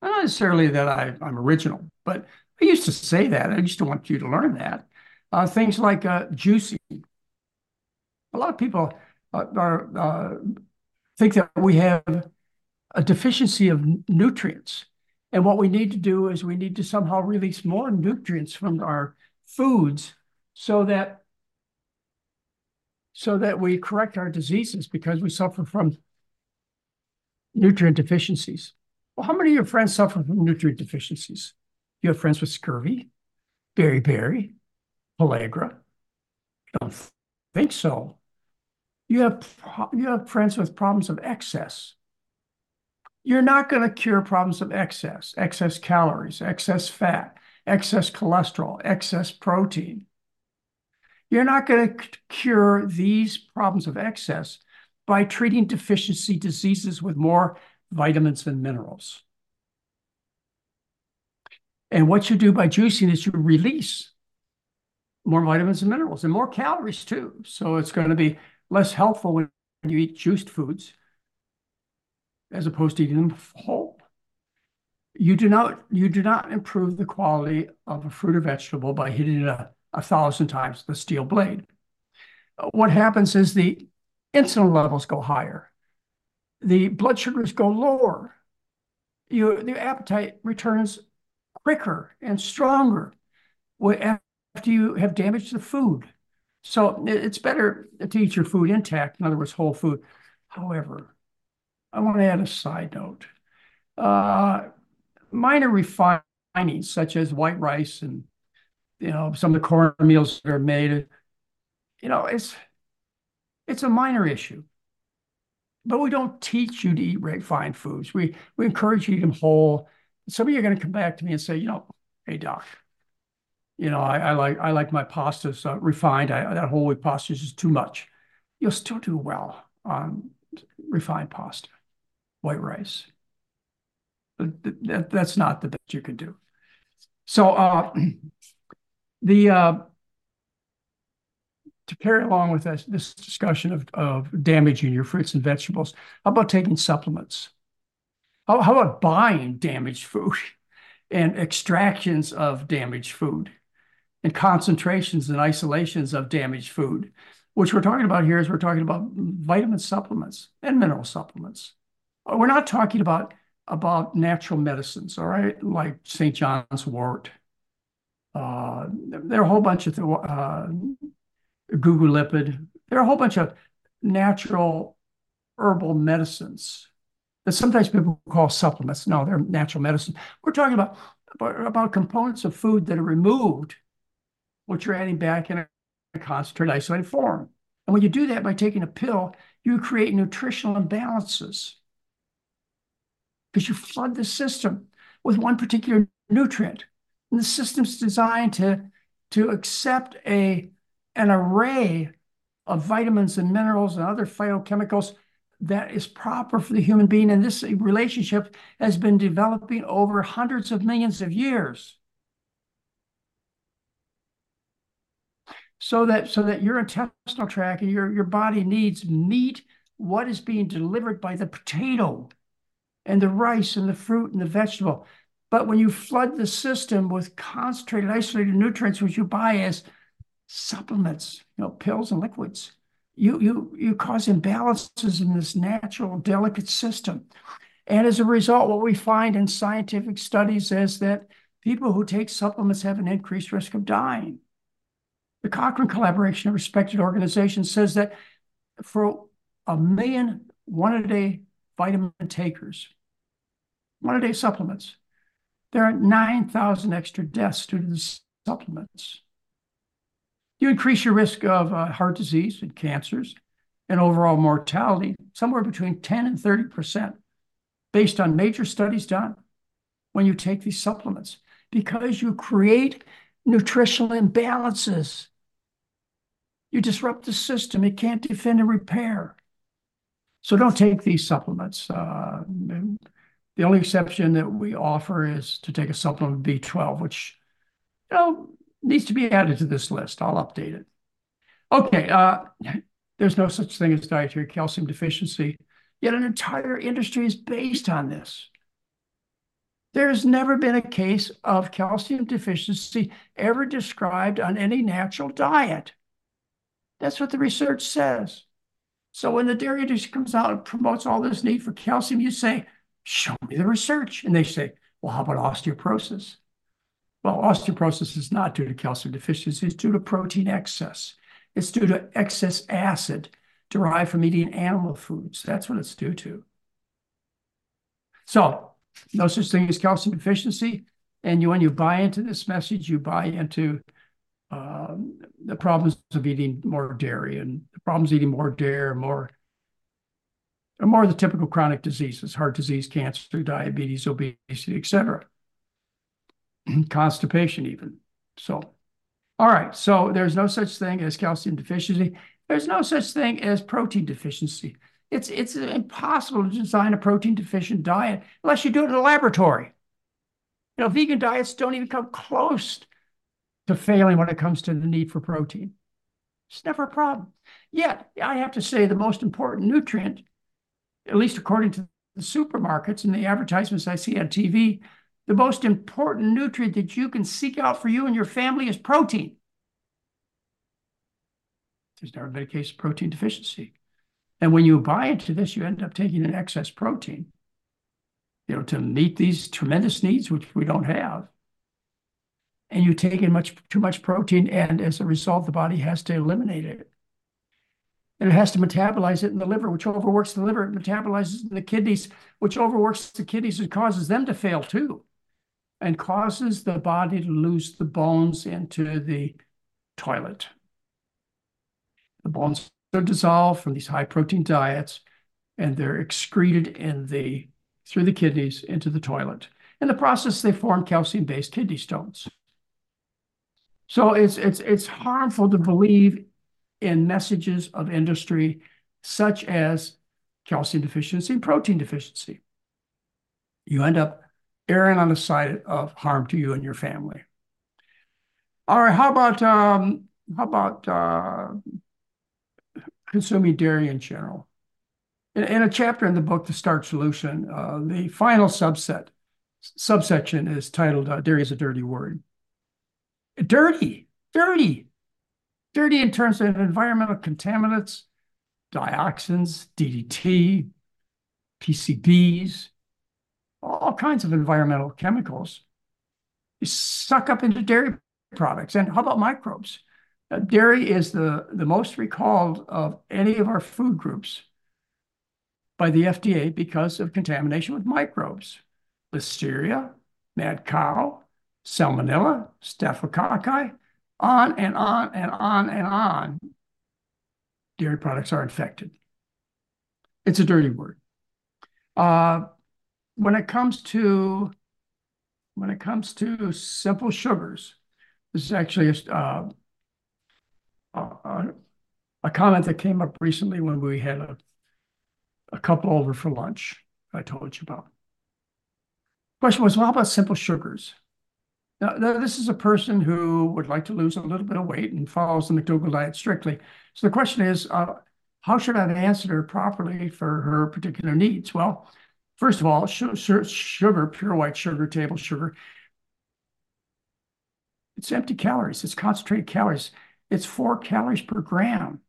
Speaker 2: Not necessarily that I, I'm original, but I used to say that. I used to want you to learn that. Uh, things like uh, juicing. A lot of people uh, are, uh, think that we have a deficiency of nutrients. And what we need to do is we need to somehow release more nutrients from our foods so that so that we correct our diseases because we suffer from nutrient deficiencies. Well, how many of your friends suffer from nutrient deficiencies? You have friends with scurvy, beriberi, pellagra. I don't think so. You have, you have friends with problems of excess. You're not going to cure problems of excess, excess calories, excess fat, excess cholesterol, excess protein. You're not going to cure these problems of excess by treating deficiency diseases with more vitamins and minerals. And what you do by juicing is you release more vitamins and minerals and more calories too. So it's going to be less helpful when you eat juiced foods as opposed to eating them whole. You do not you do not improve the quality of a fruit or vegetable by hitting it a, a thousand times with a steel blade. What happens is the insulin levels go higher, the blood sugars go lower, you the appetite returns quicker and stronger after you have damaged the food. So it's better to eat your food intact, in other words, whole food. However, I want to add a side note. Uh, minor refinings, such as white rice and you know some of the corn meals that are made, you know, it's it's a minor issue. But we don't teach you to eat refined foods. We we encourage you to eat them whole. Some of you are going to come back to me and say, you know, hey doc, you know, I, I like I like my pastas uh, refined. I, that whole wheat pasta is just too much. You'll still do well on refined pasta white rice. That, that's not the best you can do. So uh, the uh, to carry along with this, this discussion of, of damaging your fruits and vegetables, how about taking supplements? How, how about buying damaged food and extractions of damaged food and concentrations and isolations of damaged food? Which we're talking about here is we're talking about vitamin supplements and mineral supplements. We're not talking about about natural medicines, all right, like St. John's wort. Uh, there are a whole bunch of uh, Gugu There are a whole bunch of natural herbal medicines that sometimes people call supplements. No, they're natural medicine. We're talking about, about, components of food that are removed, which you're adding back in a concentrated, isolated form. And when you do that by taking a pill, you create nutritional imbalances because you flood the system with one particular nutrient. And the system's designed to, to accept a, an array of vitamins and minerals and other phytochemicals that is proper for the human being. And this relationship has been developing over hundreds of millions of years. So that so that your intestinal tract and your, your body needs meet what is being delivered by the potato and the rice and the fruit and the vegetable. But when you flood the system with concentrated, isolated nutrients, which you buy as supplements, you know, pills and liquids, you you you cause imbalances in this natural, delicate system. And as a result, what we find in scientific studies is that people who take supplements have an increased risk of dying. The Cochrane Collaboration, a respected organization, says that for a million one a day vitamin takers, one a day supplements, there are 9,000 extra deaths due to the supplements. You increase your risk of uh, heart disease and cancers and overall mortality somewhere between 10 and 30% based on major studies done when you take these supplements because you create nutritional imbalances. You disrupt the system. It can't defend and repair. So don't take these supplements. Uh, the only exception that we offer is to take a supplement of B12, which you know needs to be added to this list. I'll update it. Okay, uh, there's no such thing as dietary calcium deficiency, yet an entire industry is based on this. There's never been a case of calcium deficiency ever described on any natural diet. That's what the research says. So when the dairy industry comes out and promotes all this need for calcium, you say, show me the research. And they say, well, how about osteoporosis? Well, osteoporosis is not due to calcium deficiency. It's due to protein excess. It's due to excess acid derived from eating animal foods. That's what it's due to. So no such thing as calcium deficiency. And you, when you buy into this message, you buy into um, the problems of eating more dairy and the problems eating more dairy, more more of the typical chronic diseases, heart disease, cancer, diabetes, obesity, etc. Constipation even. So, all right. So there's no such thing as calcium deficiency. There's no such thing as protein deficiency. It's it's impossible to design a protein deficient diet unless you do it in a laboratory. You know, vegan diets don't even come close to failing when it comes to the need for protein. It's never a problem. Yet, I have to say the most important nutrient, at least according to the supermarkets and the advertisements I see on TV, the most important nutrient that you can seek out for you and your family is protein. There's never been a case of protein deficiency. And when you buy into this, you end up taking an excess protein, you know, to meet these tremendous needs, which we don't have and you take in much too much protein, and as a result, the body has to eliminate it. And it has to metabolize it in the liver, which overworks the liver. It metabolizes in the kidneys, which overworks the kidneys and causes them to fail too, and causes the body to lose the bones into the toilet. The bones are dissolved from these high protein diets, and they're excreted in the through the kidneys into the toilet. In the process, they form calcium-based kidney stones. So it's it's it's harmful to believe in messages of industry such as calcium deficiency and protein deficiency. You end up erring on the side of harm to you and your family. All right, how about um, how about uh, consuming dairy in general? In, in, a chapter in the book, The Starch Solution, uh, the final subset subsection is titled uh, "Dairy is a Dirty Word." Dirty, dirty, dirty in terms of environmental contaminants, dioxins, DDT, PCBs, all kinds of environmental chemicals. You suck up into dairy products. And how about microbes? Uh, dairy is the, the most recalled of any of our food groups by the FDA because of contamination with microbes. Listeria, mad cow, salmonella, staphylococci, on and on and on and on. Dairy products are infected. It's a dirty word. Uh, when it comes to when it comes to simple sugars, this is actually a, uh, a, a comment that came up recently when we had a, a couple over for lunch I told you about. Question was, well, how about simple sugars? Now, now, this is a person who would like to lose a little bit of weight and follows the McDougall diet strictly. So the question is, uh, how should I answer her properly for her particular needs? Well, first of all, sugar, pure white sugar, table sugar, it's empty calories. It's concentrated calories. It's four calories per gram.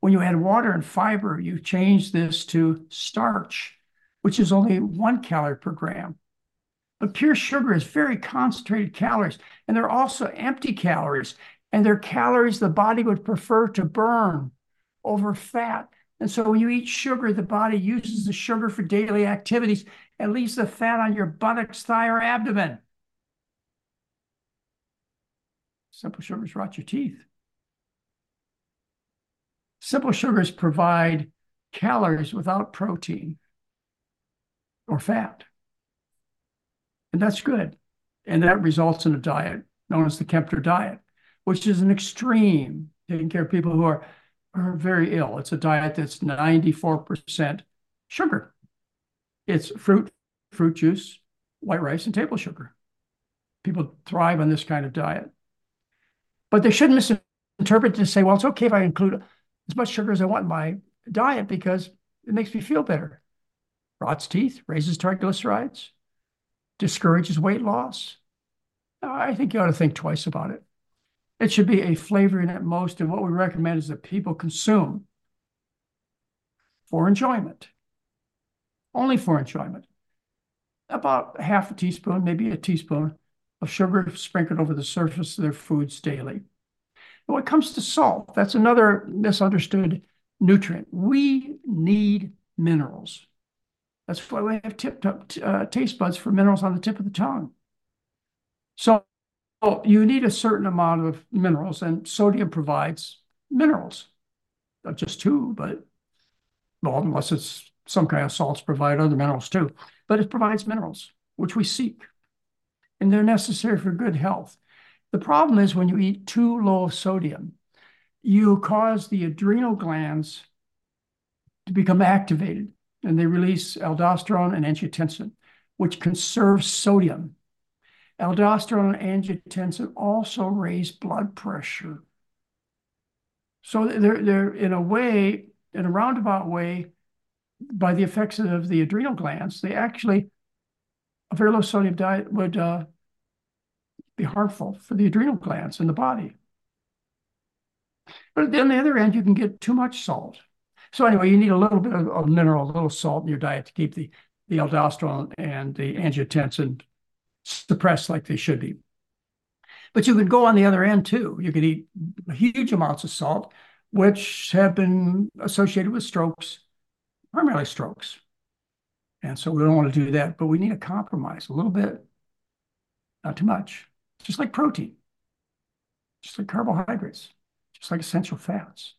Speaker 2: When you add water and fiber, you change this to starch, which is only one calorie per gram. But pure sugar is very concentrated calories, and they're also empty calories, and they're calories the body would prefer to burn over fat. And so when you eat sugar, the body uses the sugar for daily activities and leaves the fat on your buttocks, thigh, or abdomen. Simple sugars rot your teeth. Simple sugars provide calories without protein or fat. And that's good. And that results in a diet known as the Kempner diet, which is an extreme, taking care of people who are, are very ill. It's a diet that's 94% sugar. It's fruit, fruit juice, white rice, and table sugar. People thrive on this kind of diet. But they shouldn't misinterpret to say, well, it's okay if I include as much sugar as I want in my diet because it makes me feel better. Rots teeth, raises triglycerides, discourages weight loss. I think you ought to think twice about it. It should be a flavoring at most, and what we recommend is that people consume for enjoyment, only for enjoyment. About half a teaspoon, maybe a teaspoon of sugar sprinkled over the surface of their foods daily. When it comes to salt, that's another misunderstood nutrient. We need minerals. That's why we have tip uh, taste buds for minerals on the tip of the tongue. So you need a certain amount of minerals, and sodium provides minerals. Not just two, but well, unless it's some kind of salts provide other minerals too. But it provides minerals, which we seek and they're necessary for good health. The problem is when you eat too low of sodium, you cause the adrenal glands to become activated and they release aldosterone and angiotensin, which conserve sodium. Aldosterone and angiotensin also raise blood pressure. So they're, they're in a way, in a roundabout way, by the effects of the adrenal glands, they actually a very low sodium diet would uh, be harmful for the adrenal glands in the body. But then on the other end, you can get too much salt. So anyway, you need a little bit of, of mineral, a little salt in your diet to keep the, the aldosterone and the angiotensin suppressed like they should be. But you could go on the other end too. You could eat huge amounts of salt, which have been associated with strokes, primarily strokes. And so we don't want to do that, but we need a compromise a little bit, not too much, just like protein, just like carbohydrates, just like essential fats.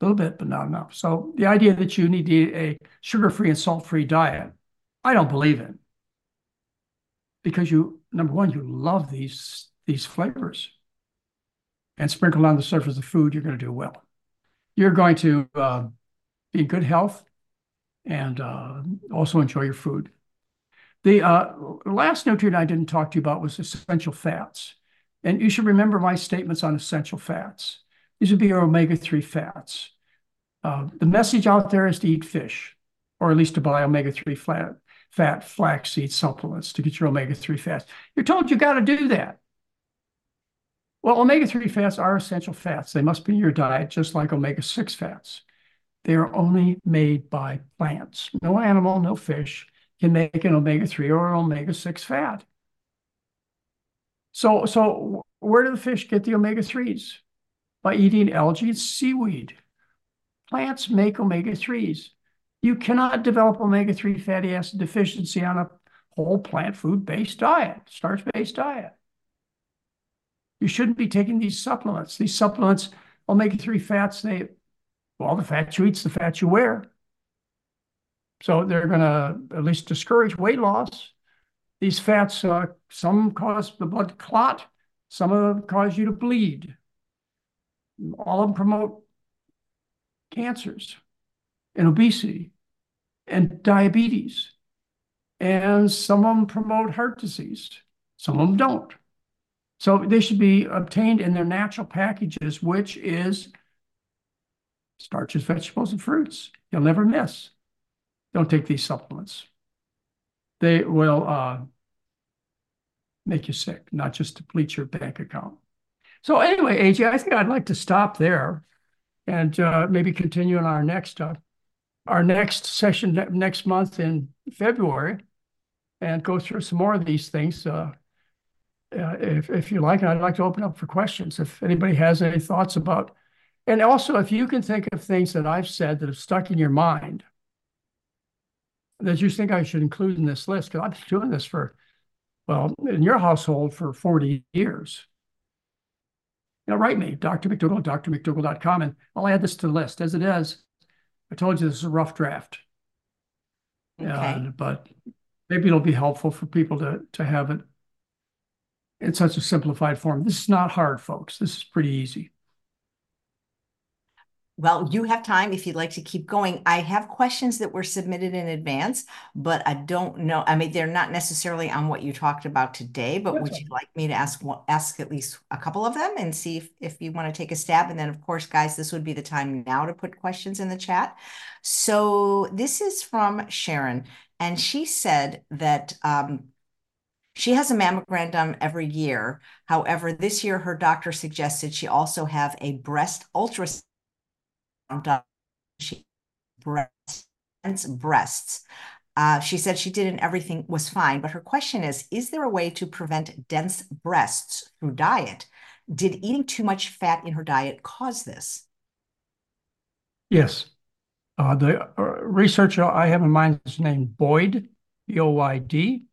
Speaker 2: A little bit, but not enough. So the idea that you need to eat a sugar-free and salt-free diet, I don't believe in. Because you, number one, you love these, these flavors. And sprinkled on the surface of food, you're going to do well. You're going to uh, be in good health and uh, also enjoy your food. The uh, last nutrient I didn't talk to you about was essential fats. And you should remember my statements on essential fats. These would be your omega-3 fats. Uh, the message out there is to eat fish, or at least to buy omega-3 fat, fat flaxseed supplements to get your omega-3 fats. You're told you got to do that. Well, omega-3 fats are essential fats. They must be in your diet, just like omega-6 fats. They are only made by plants. No animal, no fish can make an omega-3 or an omega-6 fat. So, so where do the fish get the omega-3s? By eating algae and seaweed. Plants make omega-3s. You cannot develop omega-3 fatty acid deficiency on a whole plant food-based diet, starch-based diet. You shouldn't be taking these supplements. These supplements, omega-3 fats, they well, the fat you eat's the fat you wear. So they're going to at least discourage weight loss. These fats, uh, some cause the blood clot, some of them cause you to bleed. All of them promote cancers and obesity and diabetes. And some of them promote heart disease. Some of them don't. So they should be obtained in their natural packages, which is starches, vegetables, and fruits. You'll never miss. Don't take these supplements. They will uh, make you sick, not just deplete your bank account. So anyway, AJ, I think I'd like to stop there and uh, maybe continue in our next uh, our next session next month in February and go through some more of these things. Uh, uh, if, if you like, I'd like to open up for questions. If anybody has any thoughts about, and also if you can think of things that I've said that have stuck in your mind that you think I should include in this list, because I've been doing this for, well, in your household for 40 years. You know, write me, Dr. McDougall, drmcdougall.com, and I'll add this to the list. As it is, I told you this is a rough draft. Okay. Uh, but maybe it'll be helpful for people to, to have it in such a simplified form. This is not hard, folks. This is pretty easy.
Speaker 1: Well, you have time if you'd like to keep going. I have questions that were submitted in advance, but I don't know. I mean, they're not necessarily on what you talked about today, but would you like me to ask ask at least a couple of them and see if, if you want to take a stab? And then, of course, guys, this would be the time now to put questions in the chat. So this is from Sharon, and she said that um, she has a mammogram done every year. However, this year her doctor suggested she also have a breast ultrasound breasts breasts. Uh, she said she did and everything was fine, but her question is: Is there a way to prevent dense breasts through diet? Did eating too much fat in her diet cause this?
Speaker 2: Yes. Uh, the uh, researcher I have in mind is named Boyd, B O Y D,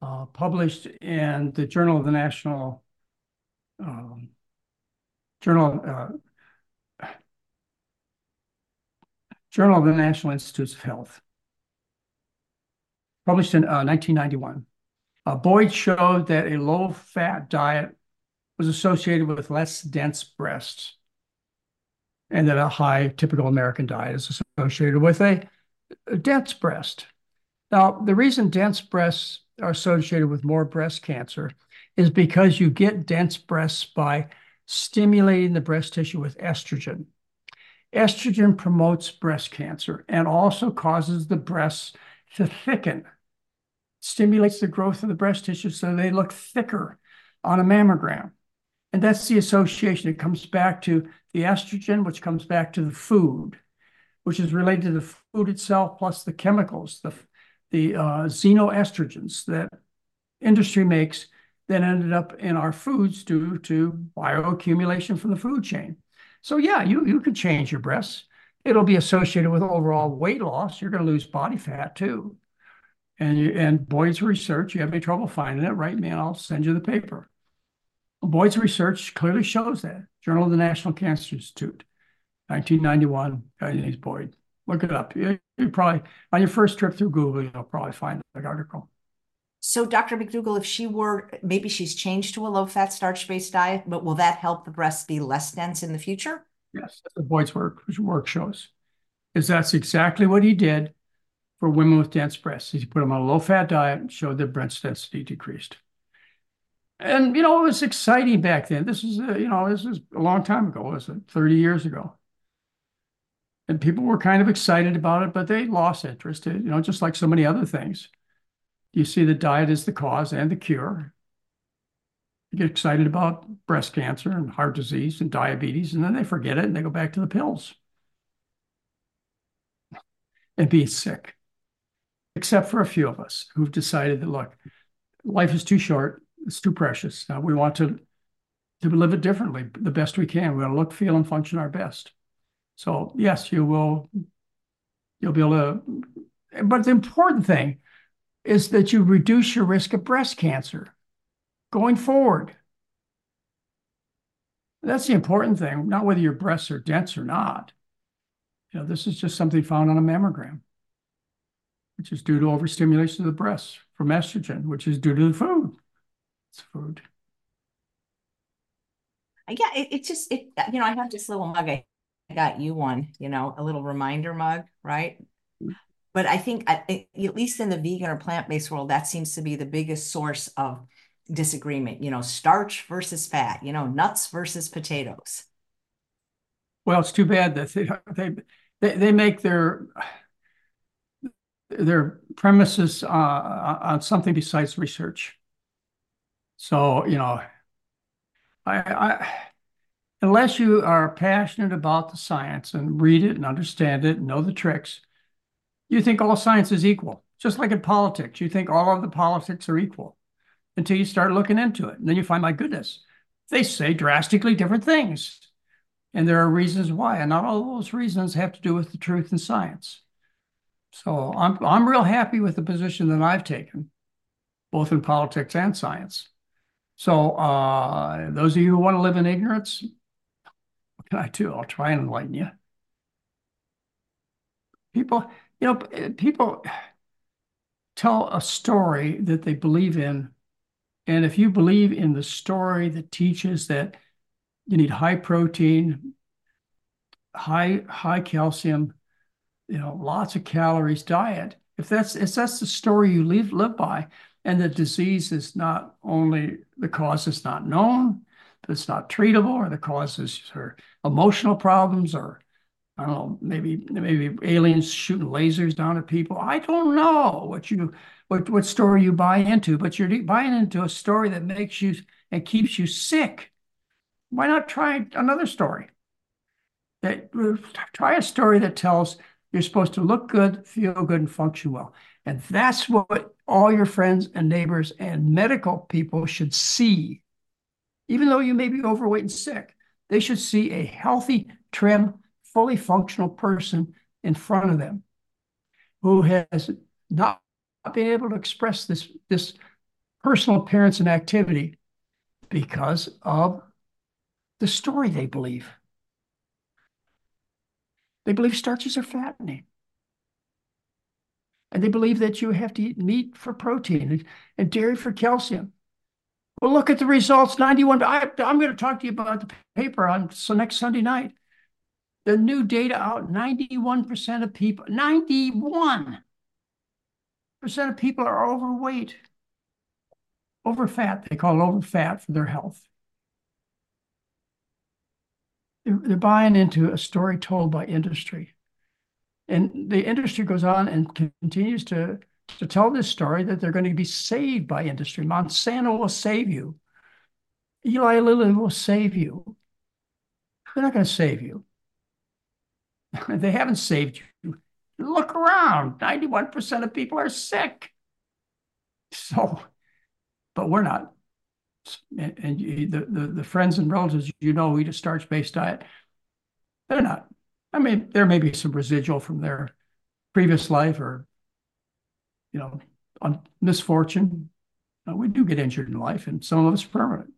Speaker 2: uh, published in the Journal of the National um, Journal uh, Journal of the National Institutes of Health, published in uh, 1991. Uh, Boyd showed that a low-fat diet was associated with less dense breasts, and that a high typical American diet is associated with a, a dense breast. Now, the reason dense breasts are associated with more breast cancer is because you get dense breasts by stimulating the breast tissue with estrogen. Estrogen promotes breast cancer and also causes the breasts to thicken, stimulates the growth of the breast tissue so they look thicker on a mammogram. And that's the association. It comes back to the estrogen, which comes back to the food, which is related to the food itself plus the chemicals, the, the uh, xenoestrogens that industry makes that ended up in our foods due to bioaccumulation from the food chain. So yeah, you you can change your breasts. It'll be associated with overall weight loss. You're going to lose body fat too. And you, and Boyd's research, you have any trouble finding it, me and I'll send you the paper. Boyd's research clearly shows that. Journal of the National Cancer Institute, 1991, guy named Boyd. Look it up. You, you probably, on your first trip through Google, you'll probably find the article.
Speaker 1: So, Dr. McDougall, if she were, maybe she's changed to a low fat, starch based diet, but will that help the breasts be less dense in the future?
Speaker 2: Yes, the Boyd's work, work shows. Is that's exactly what he did for women with dense breasts. He put them on a low fat diet and showed their breast density decreased. And, you know, it was exciting back then. This is, uh, you know, this is a long time ago. Was it 30 years ago? And people were kind of excited about it, but they lost interest, you know, just like so many other things you see the diet is the cause and the cure. You get excited about breast cancer and heart disease and diabetes, and then they forget it and they go back to the pills and be sick. Except for a few of us who've decided that look, life is too short, it's too precious. we want to to live it differently, the best we can. We want to look, feel, and function our best. So yes, you will you'll be able to. But the important thing is that you reduce your risk of breast cancer going forward. That's the important thing, not whether your breasts are dense or not. You know, this is just something found on a mammogram, which is due to overstimulation of the breasts from estrogen, which is due to the food. It's food.
Speaker 1: Yeah, it, it just it you know I have this little mug. I got you one, you know, a little reminder mug, right? But I think at, at least in the vegan or plant-based world, that seems to be the biggest source of disagreement. You know, starch versus fat. You know, nuts versus potatoes.
Speaker 2: Well, it's too bad that they they they, they make their their premises uh, on something besides research. So you know, I, I unless you are passionate about the science and read it and understand it and know the tricks, you think all science is equal. Just like in politics, you think all of the politics are equal until you start looking into it. And then you find, my goodness, they say drastically different things. And there are reasons why. And not all those reasons have to do with the truth and science. So I'm, I'm real happy with the position that I've taken, both in politics and science. So uh, those of you who want to live in ignorance, what can I do? I'll try and enlighten you. People, you know, eh, people tell a story that they believe in. And if you believe in the story that teaches that you need high protein, high high calcium, you know, lots of calories diet, if that's if that's the story you live live by, and the disease is not only the cause is not known, but it's not treatable, or the causes are emotional problems, or I don't know, maybe maybe aliens shooting lasers down at people. I don't know what you what what story you buy into, but you're buying into a story that makes you and keeps you sick. Why not try another story? That try a story that tells you're supposed to look good, feel good, and function well. And that's what all your friends and neighbors and medical people should see. Even though you may be overweight and sick, they should see a healthy, trim, fully functional person in front of them who has not been able to express this, this personal appearance and activity because of the story they believe. They believe starches are fattening. And they believe that you have to eat meat for protein and dairy for calcium. Well, look at the results 91. I, am going to talk to you about the paper on so next Sunday night the new data out 91% of people, 91% of people are overweight, overfat. They call it overfat for their health. They're, they're buying into a story told by industry. And the industry goes on and continues to, to tell this story that they're going to be saved by industry. Monsanto will save you. Eli Lilly will save you. They're not going to save you. They haven't saved you. Look around. 91% of people are sick. So, but we're not. And, and you, the, the, the friends and relatives you know eat a starch-based diet, they're not. I mean, there may be some residual from their previous life or, you know, on misfortune. Uh, we do get injured in life, and some of us permanent.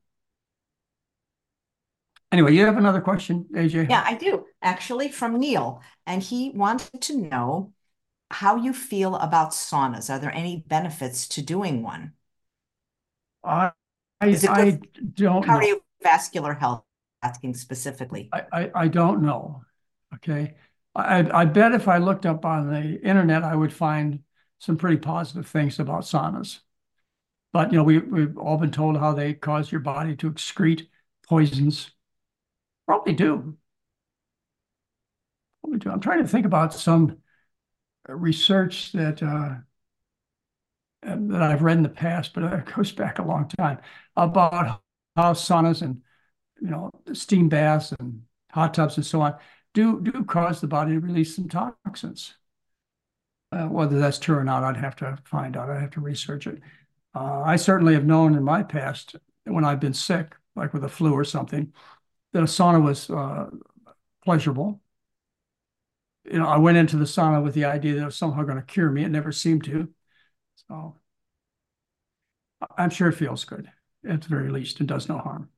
Speaker 2: Anyway, you have another question, AJ?
Speaker 1: Yeah, I do actually from Neil. And he wanted to know how you feel about saunas. Are there any benefits to doing one?
Speaker 2: I, I, I don't
Speaker 1: cardiovascular health, asking specifically.
Speaker 2: I, I, I don't know. Okay. I, I bet if I looked up on the internet, I would find some pretty positive things about saunas. But, you know, we, we've all been told how they cause your body to excrete poisons Probably do. Probably do. I'm trying to think about some research that uh, that I've read in the past, but it goes back a long time about how saunas and you know steam baths and hot tubs and so on do do cause the body to release some toxins. Uh, whether that's true or not, I'd have to find out. I'd have to research it. Uh, I certainly have known in my past when I've been sick, like with a flu or something, that a sauna was uh, pleasurable. You know, I went into the sauna with the idea that it was somehow going to cure me. It never seemed to. So I'm sure it feels good at the very least. It does no harm.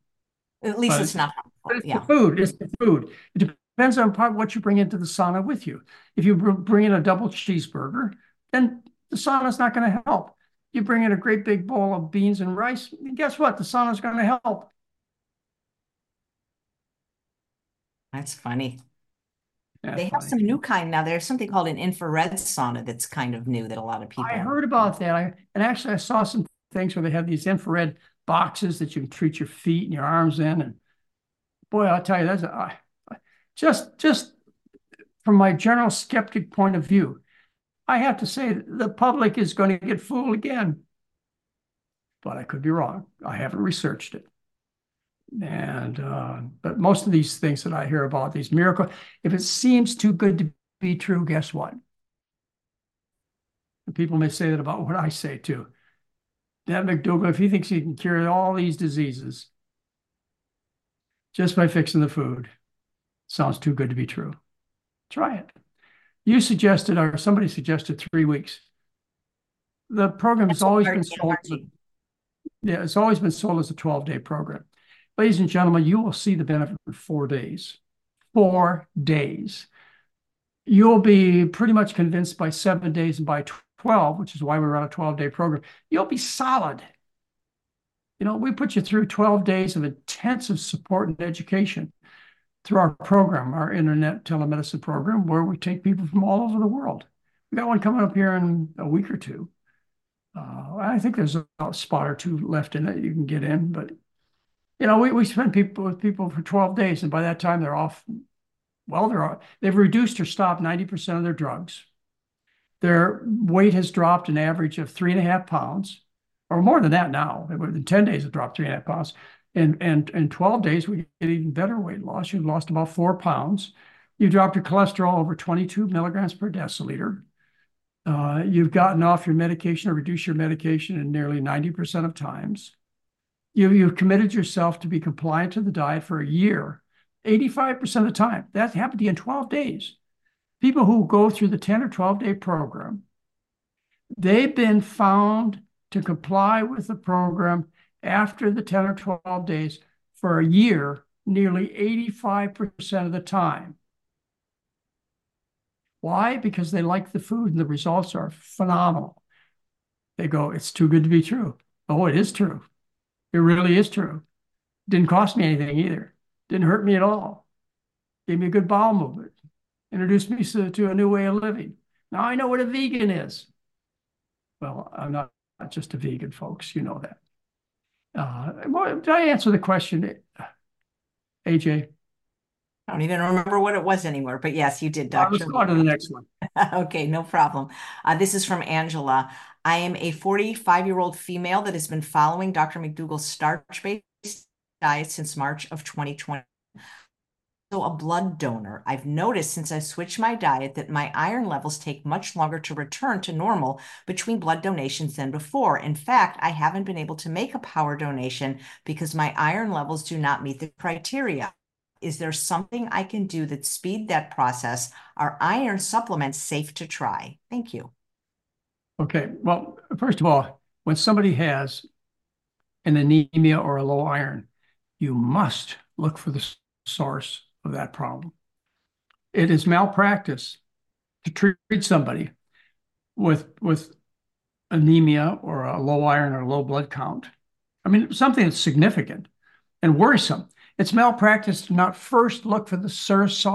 Speaker 1: At least but it's not harmful.
Speaker 2: It's yeah. the food. It's the food. It depends on part what you bring into the sauna with you. If you bring in a double cheeseburger, then the sauna is not going to help. You bring in a great big bowl of beans and rice, and guess what? The sauna's going to help.
Speaker 1: That's funny. They have
Speaker 2: funny.
Speaker 1: some new kind now. There's something called an infrared sauna that's kind of new that a lot of people.
Speaker 2: I heard about that. I, and actually, I saw some things where they have these infrared boxes that you can treat your feet and your arms in. And boy, I'll tell you, that's a, I- just just from my general skeptic point of view, I have to say the public is going to get fooled again. But I could be wrong. I haven't researched it. And uh, but most of these things that I hear about, these miracles, if it seems too good to be true, guess what? And people may say that about what I say too. Dan McDougall, if he thinks he can cure all these diseases just by fixing the food, sounds too good to be true. Try it. You suggested, or somebody suggested three weeks. The program has always been sold. as a- Yeah, it's always been sold as a 12 day program. Ladies and gentlemen, you will see the benefit in four days. Four days. You'll be pretty much convinced by seven days and by 12, which is why we run a 12 day program. You'll be solid. You know, we put you through 12 days of intensive support and education through our program, our internet telemedicine program, where we take people from all over the world. We got one coming up here in a week or two. Uh, I think there's a spot or two left in it you can get in, but you know, we, we spend people with people for 12 days, and by that time they're off. Well, they're off. they've reduced or stopped 90% of their drugs. Their weight has dropped an average of three and a half pounds, or more than that now. In 10 days, it dropped three and a half pounds. And and in 12 days, we get even better weight loss. You've lost about four pounds. You dropped your cholesterol over 22 milligrams per deciliter. Uh, you've gotten off your medication or reduced your medication in nearly 90% of times. You, you've committed yourself to be compliant to the diet for a year, 85% of the time. That happened to you in 12 days. People who go through the 10 or 12 day program, they've been found to comply with the program after the 10 or 12 days for a year, nearly 85% of the time. Why? Because they like the food and the results are phenomenal. They go, it's too good to be true. Oh, it is true. It really is true. Didn't cost me anything either. Didn't hurt me at all. Gave me a good bowel movement. Introduced me to, to a new way of living. Now I know what a vegan is. Well, I'm not, not just a vegan, folks. You know that. Uh, well, did I answer the question, AJ?
Speaker 1: I don't even remember what it was anymore, but yes, you did,
Speaker 2: Uh, let's go on to the next one.
Speaker 1: Okay, no problem. Uh, this is from Angela. I am a 45 year old female that has been following Dr. McDougall's starch based diet since March of 2020. So, a blood donor. I've noticed since I switched my diet that my iron levels take much longer to return to normal between blood donations than before. In fact, I haven't been able to make a power donation because my iron levels do not meet the criteria. Is there something I can do that speed that process? Are iron supplements safe to try? Thank you.
Speaker 2: Okay, well, first of all, when somebody has an anemia or a low iron, you must look for the source of that problem. It is malpractice to treat somebody with with anemia or a low iron or low blood count. I mean, something that's significant and worrisome. It's malpractice to not first look for the source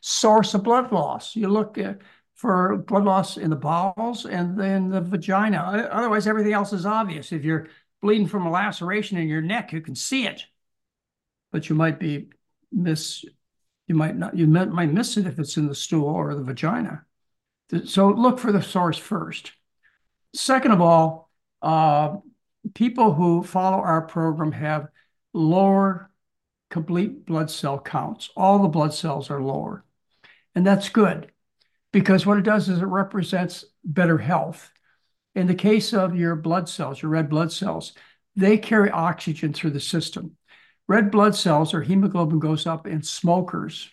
Speaker 2: source of blood loss. You look at for blood loss in the bowels and then the vagina. Otherwise, everything else is obvious. If you're bleeding from a laceration in your neck, you can see it, but you might be miss. You might not. You might miss it if it's in the stool or the vagina. So look for the source first. Second of all, uh, people who follow our program have lower complete blood cell counts. All the blood cells are lower, and that's good because what it does is it represents better health. In the case of your blood cells, your red blood cells, they carry oxygen through the system. Red blood cells or hemoglobin goes up in smokers,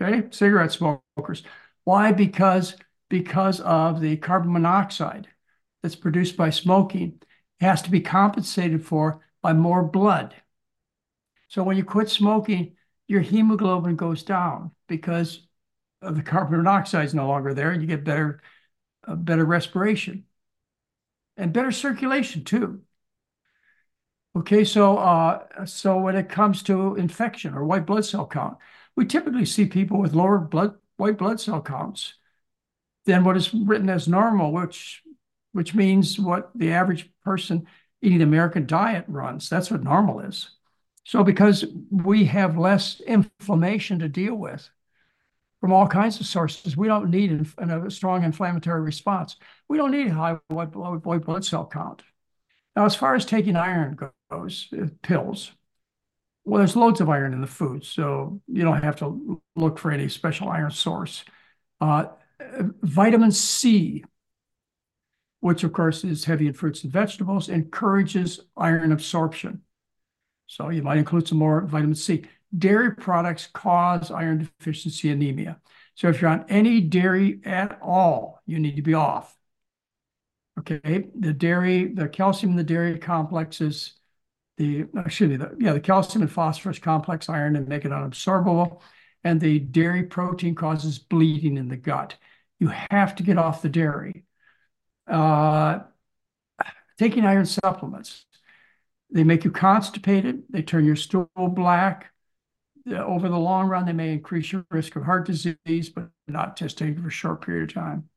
Speaker 2: okay, cigarette smokers. Why? Because because of the carbon monoxide that's produced by smoking it has to be compensated for by more blood. So when you quit smoking, your hemoglobin goes down because the carbon monoxide is no longer there, and you get better, uh, better respiration. and better circulation too. Okay, so uh, so when it comes to infection or white blood cell count, we typically see people with lower blood white blood cell counts than what is written as normal, which which means what the average person eating the American diet runs. That's what normal is. So because we have less inflammation to deal with from all kinds of sources, we don't need a strong inflammatory response. We don't need a high white blood cell count. Now, as far as taking iron goes, uh, pills, well, there's loads of iron in the food, so you don't have to look for any special iron source. Uh, vitamin C, which of course is heavy in fruits and vegetables, encourages iron absorption. So you might include some more vitamin C. Dairy products cause iron deficiency anemia. So if you're on any dairy at all, you need to be off. Okay, the dairy, the calcium in the dairy complexes, the excuse me, the, yeah, the calcium and phosphorus complex iron and make it unabsorbable, and the dairy protein causes bleeding in the gut. You have to get off the dairy. Uh, taking iron supplements, they make you constipated. They turn your stool black. Over the long run, they may increase your risk of heart disease, but not take for a short period of time.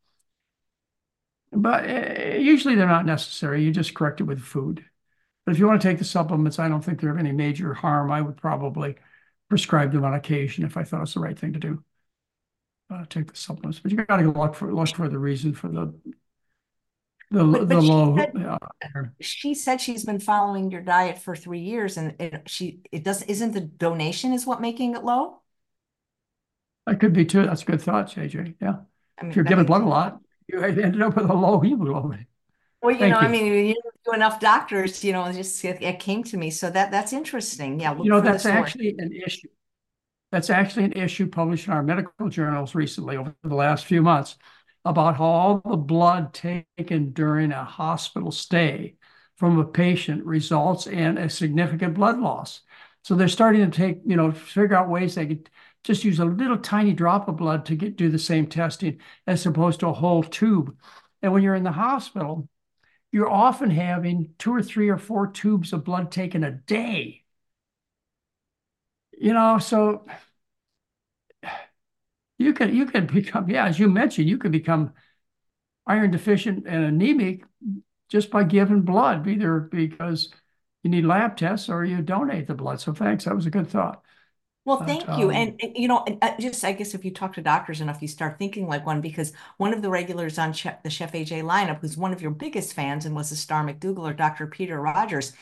Speaker 2: But uh, usually they're not necessary. You just correct it with food. But if you want to take the supplements, I don't think they're of any major harm. I would probably prescribe them on occasion if I thought it's the right thing to do. Uh, take the supplements, but you got to look for look for the reason for the the, but, the low.
Speaker 1: She said, uh, she said she's been following your diet for three years, and it, she it doesn't isn't the donation is what making it low.
Speaker 2: That could be too. That's a good thought, AJ. Yeah, I mean, if you're giving blood a lot, you ended up with a low hemoglobin.
Speaker 1: Well, you Thank know, you. I mean, you do enough doctors, you know, just it, it, came to me. So that that's interesting. Yeah,
Speaker 2: you know, that's actually an issue. That's actually an issue published in our medical journals recently over the last few months about how all the blood taken during a hospital stay from a patient results in a significant blood loss. So they're starting to take, you know, figure out ways they could just use a little tiny drop of blood to get do the same testing as opposed to a whole tube. And when you're in the hospital, you're often having two or three or four tubes of blood taken a day. You know, so you can you can become, yeah, as you mentioned, you can become iron deficient and anemic just by giving blood, either because you need lab tests or you donate the blood. So thanks. That was a good thought.
Speaker 1: Well, but, thank you. Um, and, and, you know, uh, just I guess if you talk to doctors enough, you start thinking like one because one of the regulars on Chef, the Chef AJ lineup, who's one of your biggest fans and was a star McDougaller Dr. Peter Rogers,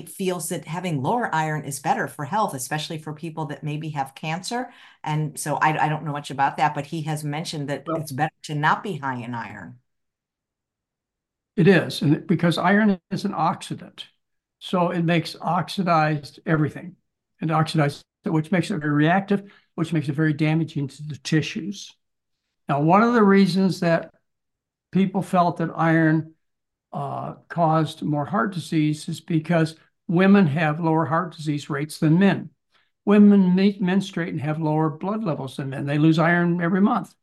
Speaker 1: feels that having lower iron is better for health, especially for people that maybe have cancer. And so I, I don't know much about that, but he has mentioned that well, it's better to not be high in iron.
Speaker 2: It is, and because iron is an oxidant, so it makes oxidized everything and oxidized which makes it very reactive, which makes it very damaging to the tissues. Now, one of the reasons that people felt that iron uh, caused more heart disease is because women have lower heart disease rates than men. Women menstruate and have lower blood levels than men. They lose iron every month.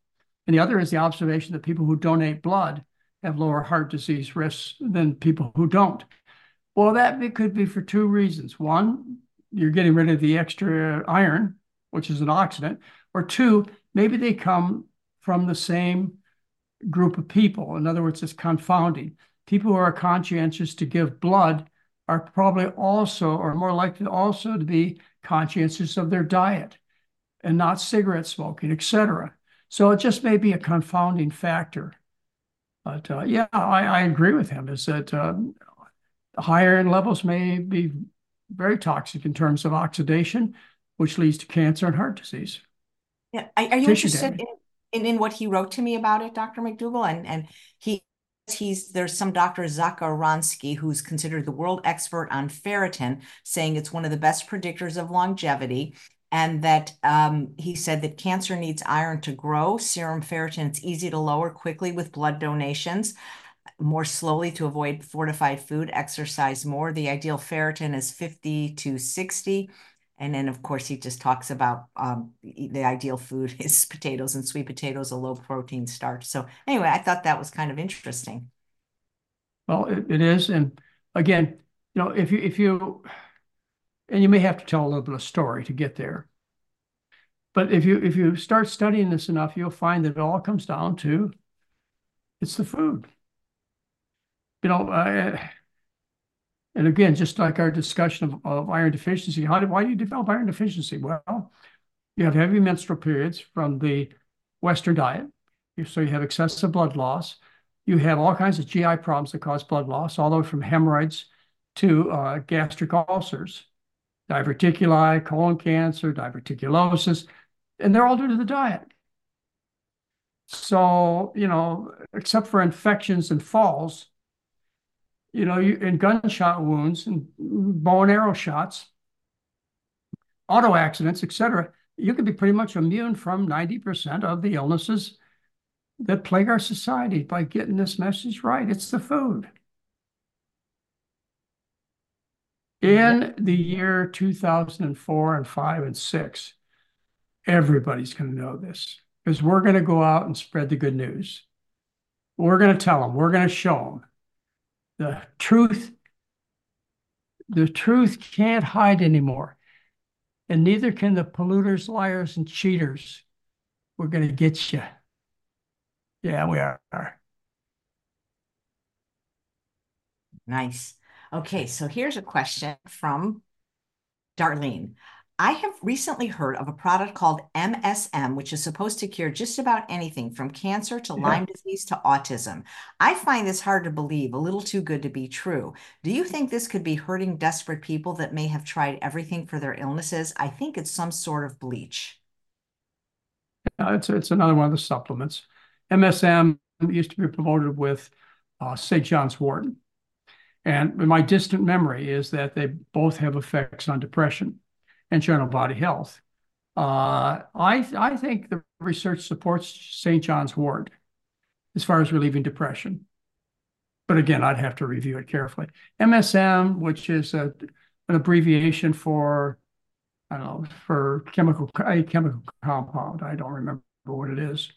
Speaker 2: And the other is the observation that people who donate blood have lower heart disease risks than people who don't. Well, that could be for two reasons. One, you're getting rid of the extra iron, which is an oxidant, or two, maybe they come from the same group of people. In other words, it's confounding. People who are conscientious to give blood are probably also, or more likely also to be conscientious of their diet and not cigarette smoking, etc. So it just may be a confounding factor. But uh, yeah, I, I, agree with him. Is that uh, higher end levels may be very toxic in terms of oxidation, which leads to cancer and heart disease.
Speaker 1: Yeah, are, are you interested in, in, in what he wrote to me about it, Dr. McDougall? And and he he's there's some Dr. Zacharski who's considered the world expert on ferritin, saying it's one of the best predictors of longevity. And that um, he said that cancer needs iron to grow. Serum ferritin, it's easy to lower quickly with blood donations more slowly to avoid fortified food, exercise more. The ideal ferritin is 50 to 60. And then, of course, he just talks about um, the ideal food is potatoes and sweet potatoes, a low protein starch. So, anyway, I thought that was kind of interesting.
Speaker 2: Well, it, it is. And again, you know, if you, if you, and you may have to tell a little bit of story to get there. But if you if you start studying this enough, you'll find that it all comes down to it's the food. You know, uh, and again, just like our discussion of, of iron deficiency, how did why do you develop iron deficiency? Well, you have heavy menstrual periods from the Western diet, so you have excessive blood loss. You have all kinds of GI problems that cause blood loss, all the way from hemorrhoids to uh, gastric ulcers, diverticuli, colon cancer, diverticulosis, and they're all due to the diet. So, you know, except for infections and falls, you know, you, in gunshot wounds and bow and arrow shots, auto accidents, etc., you can be pretty much immune from 90% of the illnesses that plague our society by getting this message right. It's the food. In the year 2004 and 5 and 6, everybody's going to know this because we're going to go out and spread the good news. We're going to tell them, we're going to show them the truth. The truth can't hide anymore. And neither can the polluters, liars, and cheaters. We're going to get you. Yeah, we are.
Speaker 1: Nice. Okay, so here's a question from Darlene. I have recently heard of a product called MSM, which is supposed to cure just about anything from cancer to yeah. Lyme disease to autism. I find this hard to believe, a little too good to be true. Do you think this could be hurting desperate people that may have tried everything for their illnesses? I think it's some sort of bleach.
Speaker 2: Yeah, it's, it's another one of the supplements. MSM used to be promoted with uh, St. John's wort. And my distant memory is that they both have effects on depression and general body health. Uh, I, I think the research supports St. John's wort as far as relieving depression. But again, I'd have to review it carefully. MSM, which is a, an abbreviation for, I don't know, for chemical a chemical compound. I don't remember what it is.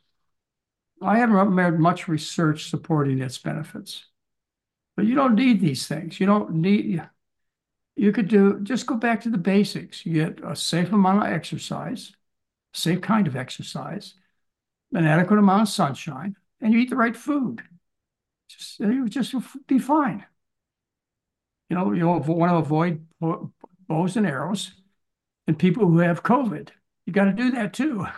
Speaker 2: I haven't read much research supporting its benefits. But you don't need these things. You don't need, you could do, just go back to the basics. You get a safe amount of exercise, safe kind of exercise, an adequate amount of sunshine, and you eat the right food. Just, you just be fine. You know, you want to avoid bows and arrows and people who have COVID. You got to do that too.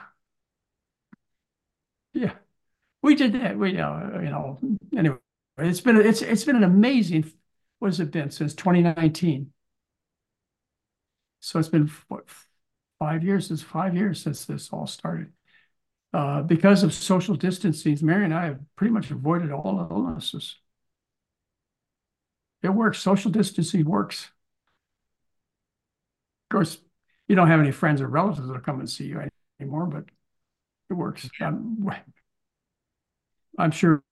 Speaker 2: Yeah, we did that. We, uh, you know, anyway, it's been it's it's been an amazing. What has it been since 2019? So it's been what five years? It's five years since this all started. Uh, because of social distancing, Mary and I have pretty much avoided all illnesses. It works. Social distancing works. Of course, you don't have any friends or relatives that come and see you anymore, but it works. Um, I'm sure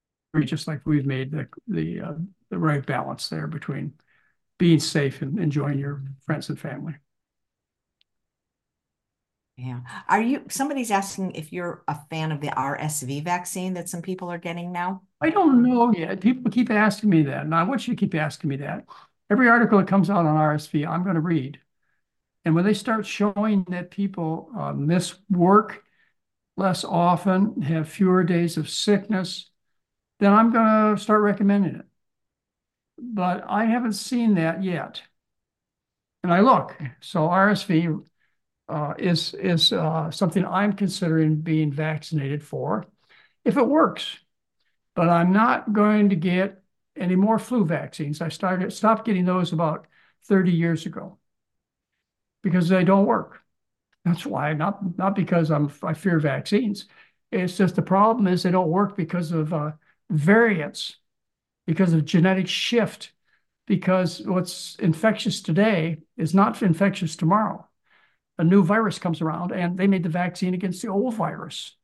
Speaker 2: just like we've made the the uh, the right balance there between being safe and enjoying your friends and family.
Speaker 1: Yeah. Are you, somebody's asking if you're a fan of the RSV vaccine that some people are getting now?
Speaker 2: I don't know yet. People keep asking me that. And I want you to keep asking me that. Every article that comes out on RSV, I'm going to read. And when they start showing that people uh, miss work less often, have fewer days of sickness, then I'm going to start recommending it. But I haven't seen that yet. And I look, so RSV uh, is is uh, something I'm considering being vaccinated for if it works. But I'm not going to get any more flu vaccines. I started stopped getting those about 30 years ago because they don't work. That's why, not not because I'm I fear vaccines. It's just the problem is they don't work because of uh, variants, because of genetic shift, because what's infectious today is not infectious tomorrow a new virus comes around and they made the vaccine against the old virus.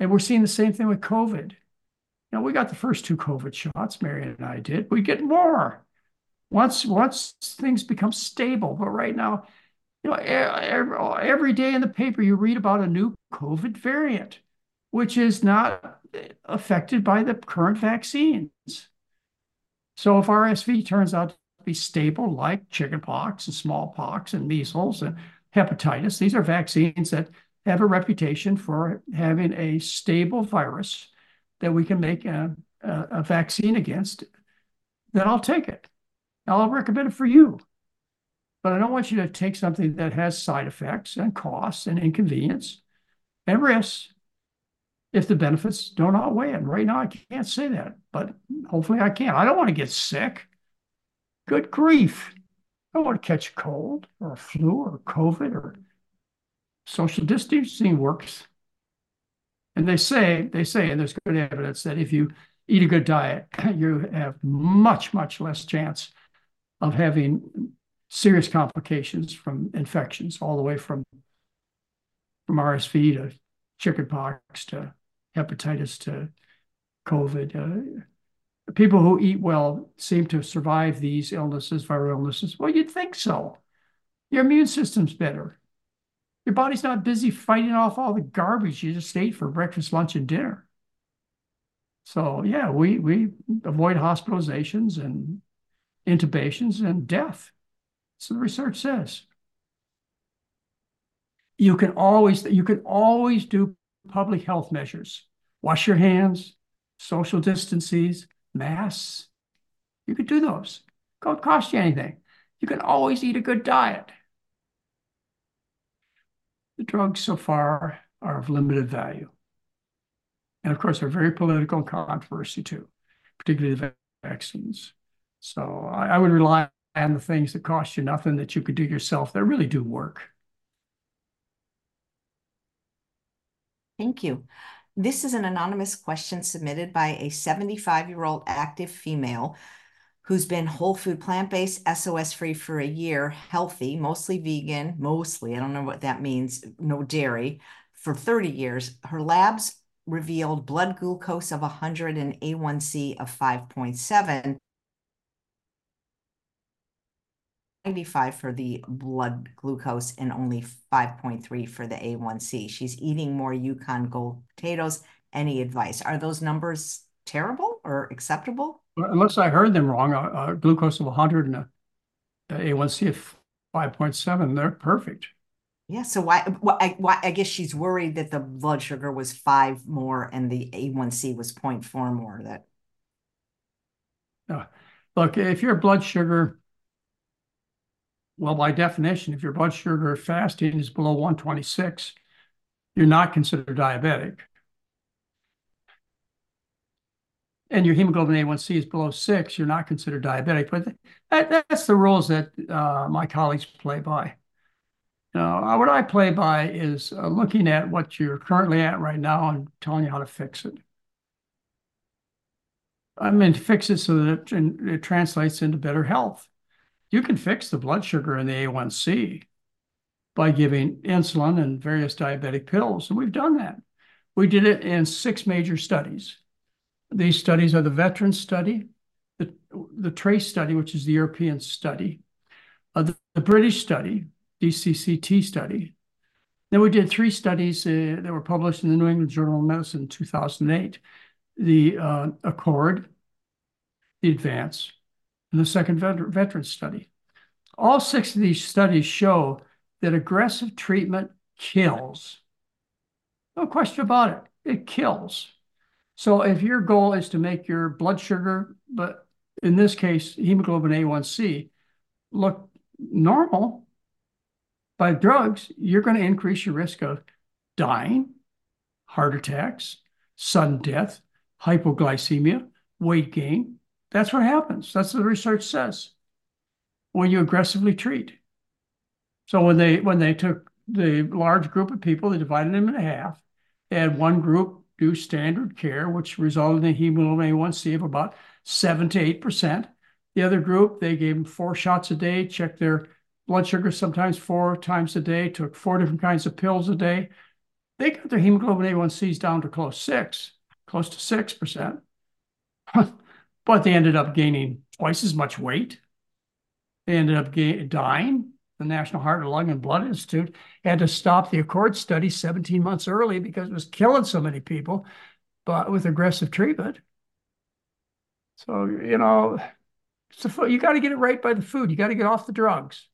Speaker 2: And we're seeing the same thing with COVID. Know, we got the first two COVID shots, Marion and I did. We get more once once things become stable. But right now, you know, every, every day in the paper you read about a new COVID variant, which is not affected by the current vaccines. So if RSV turns out to be stable, like chickenpox and smallpox and measles and hepatitis, these are vaccines that have a reputation for having a stable virus that we can make a, a, a vaccine against, then I'll take it. I'll recommend it for you. But I don't want you to take something that has side effects and costs and inconvenience and risks if the benefits don't outweigh it. Right now, I can't say that, but hopefully I can. I don't want to get sick. Good grief. I don't want to catch a cold or a flu or COVID or social distancing works. And they say, they say, and there's good evidence that if you eat a good diet, you have much, much less chance of having serious complications from infections, all the way from from RSV to chickenpox to hepatitis to COVID. Uh, people who eat well seem to survive these illnesses, viral illnesses. Well, you'd think so. Your immune system's better. Your body's not busy fighting off all the garbage you just ate for breakfast, lunch, and dinner. So yeah, we we avoid hospitalizations and intubations and death. So the research says. You can always you can always do public health measures. Wash your hands, social distances, masks. You could do those. Don't cost you anything. You can always eat a good diet. The drugs so far are of limited value. And of course, they're very political controversy too, particularly the vaccines. So I, I would rely on the things that cost you nothing that you could do yourself that really do work.
Speaker 1: Thank you. This is an anonymous question submitted by a 75 year old active female who's been whole food, plant based, SOS free for a year, healthy, mostly vegan, mostly, I don't know what that means, no dairy, for 30 years. Her labs revealed blood glucose of 100 and A1C of 5.7. 95 for the blood glucose and only 5.3 for the A1C. She's eating more Yukon Gold potatoes. Any advice? Are those numbers terrible or acceptable?
Speaker 2: Unless I heard them wrong, a, glucose of 100 and a, uh, a A1C of 5.7, they're perfect.
Speaker 1: Yeah, so why, why, I, why, I guess she's worried that the blood sugar was five more and the A1C was 0.4 more. That
Speaker 2: uh, look, if your blood sugar, well, by definition, if your blood sugar fasting is below 126, you're not considered diabetic. And your hemoglobin A1C is below six, you're not considered diabetic. But that, that's the rules that uh, my colleagues play by. Now, what I play by is uh, looking at what you're currently at right now and telling you how to fix it. I mean, fix it so that it, it translates into better health. You can fix the blood sugar and the A1C by giving insulin and various diabetic pills, and we've done that. We did it in six major studies. These studies are the Veterans study, the, the TRACE study, which is the European study, uh, the, the British study, DCCT study. Then we did three studies uh, that were published in the New England Journal of Medicine in 2008, the uh, ACCORD, the ADVANCE, and the second vet veteran study. All six of these studies show that aggressive treatment kills. No question about it. It kills. So if your goal is to make your blood sugar, but in this case, hemoglobin A1C, look normal, by drugs, you're going to increase your risk of dying, heart attacks, sudden death, hypoglycemia, weight gain. That's what happens. That's what the research says when you aggressively treat. So when they when they took the large group of people, they divided them in half. They had one group do standard care, which resulted in a hemoglobin A1C of about seven to eight percent. The other group, they gave them four shots a day, checked their blood sugar sometimes four times a day, took four different kinds of pills a day. They got their hemoglobin A1Cs down to close six, close to six percent. but they ended up gaining twice as much weight. They ended up dying. The National Heart, Lung, and Blood Institute had to stop the Accord study 17 months early because it was killing so many people, but with aggressive treatment. So, you know, So you got to get it right by the food. You got to get off the drugs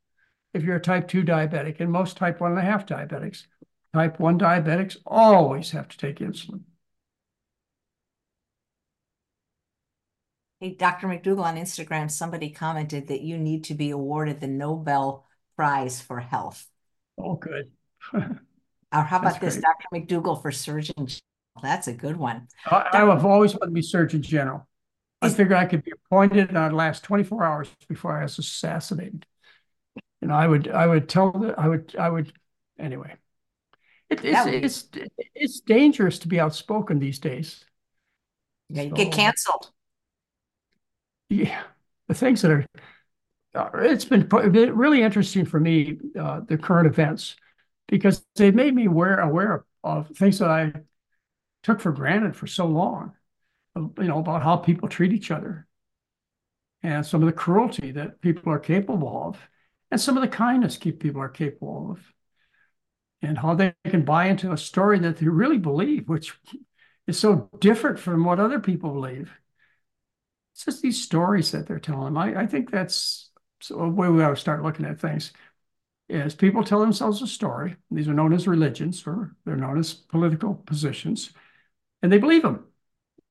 Speaker 2: if you're a type 2 diabetic, and most type one and a half diabetics. Type 1 diabetics always have to take insulin.
Speaker 1: Hey, Dr. McDougall on Instagram, somebody commented that you need to be awarded the Nobel Prize for Health.
Speaker 2: Oh, good.
Speaker 1: or how about
Speaker 2: That's
Speaker 1: this,
Speaker 2: great.
Speaker 1: Dr. McDougall for Surgeon General? That's a good one.
Speaker 2: I, I have always wanted to be Surgeon General. I
Speaker 1: Is-
Speaker 2: figured I could be appointed and I'd last 24 hours before I was assassinated. And I would, I would tell the, I would, I would, anyway. It, it's,
Speaker 1: would
Speaker 2: it's, it's dangerous to be outspoken these days.
Speaker 1: Yeah, you get
Speaker 2: So-
Speaker 1: canceled.
Speaker 2: Yeah, the things that are, uh, it's been really interesting for me, uh, the current events, because they've made me aware, aware of things that I took for granted for so long, you know, about how people treat each other and some of the cruelty that people are capable of, and some of the kindness people are capable of, and how they can buy into a story that they really believe, which is so different from what other people believe. It's just these stories that they're telling. I, I think that's so a way we ought to start looking at things. Is people tell themselves a story. These are known as religions, or they're known as political positions, and they believe them.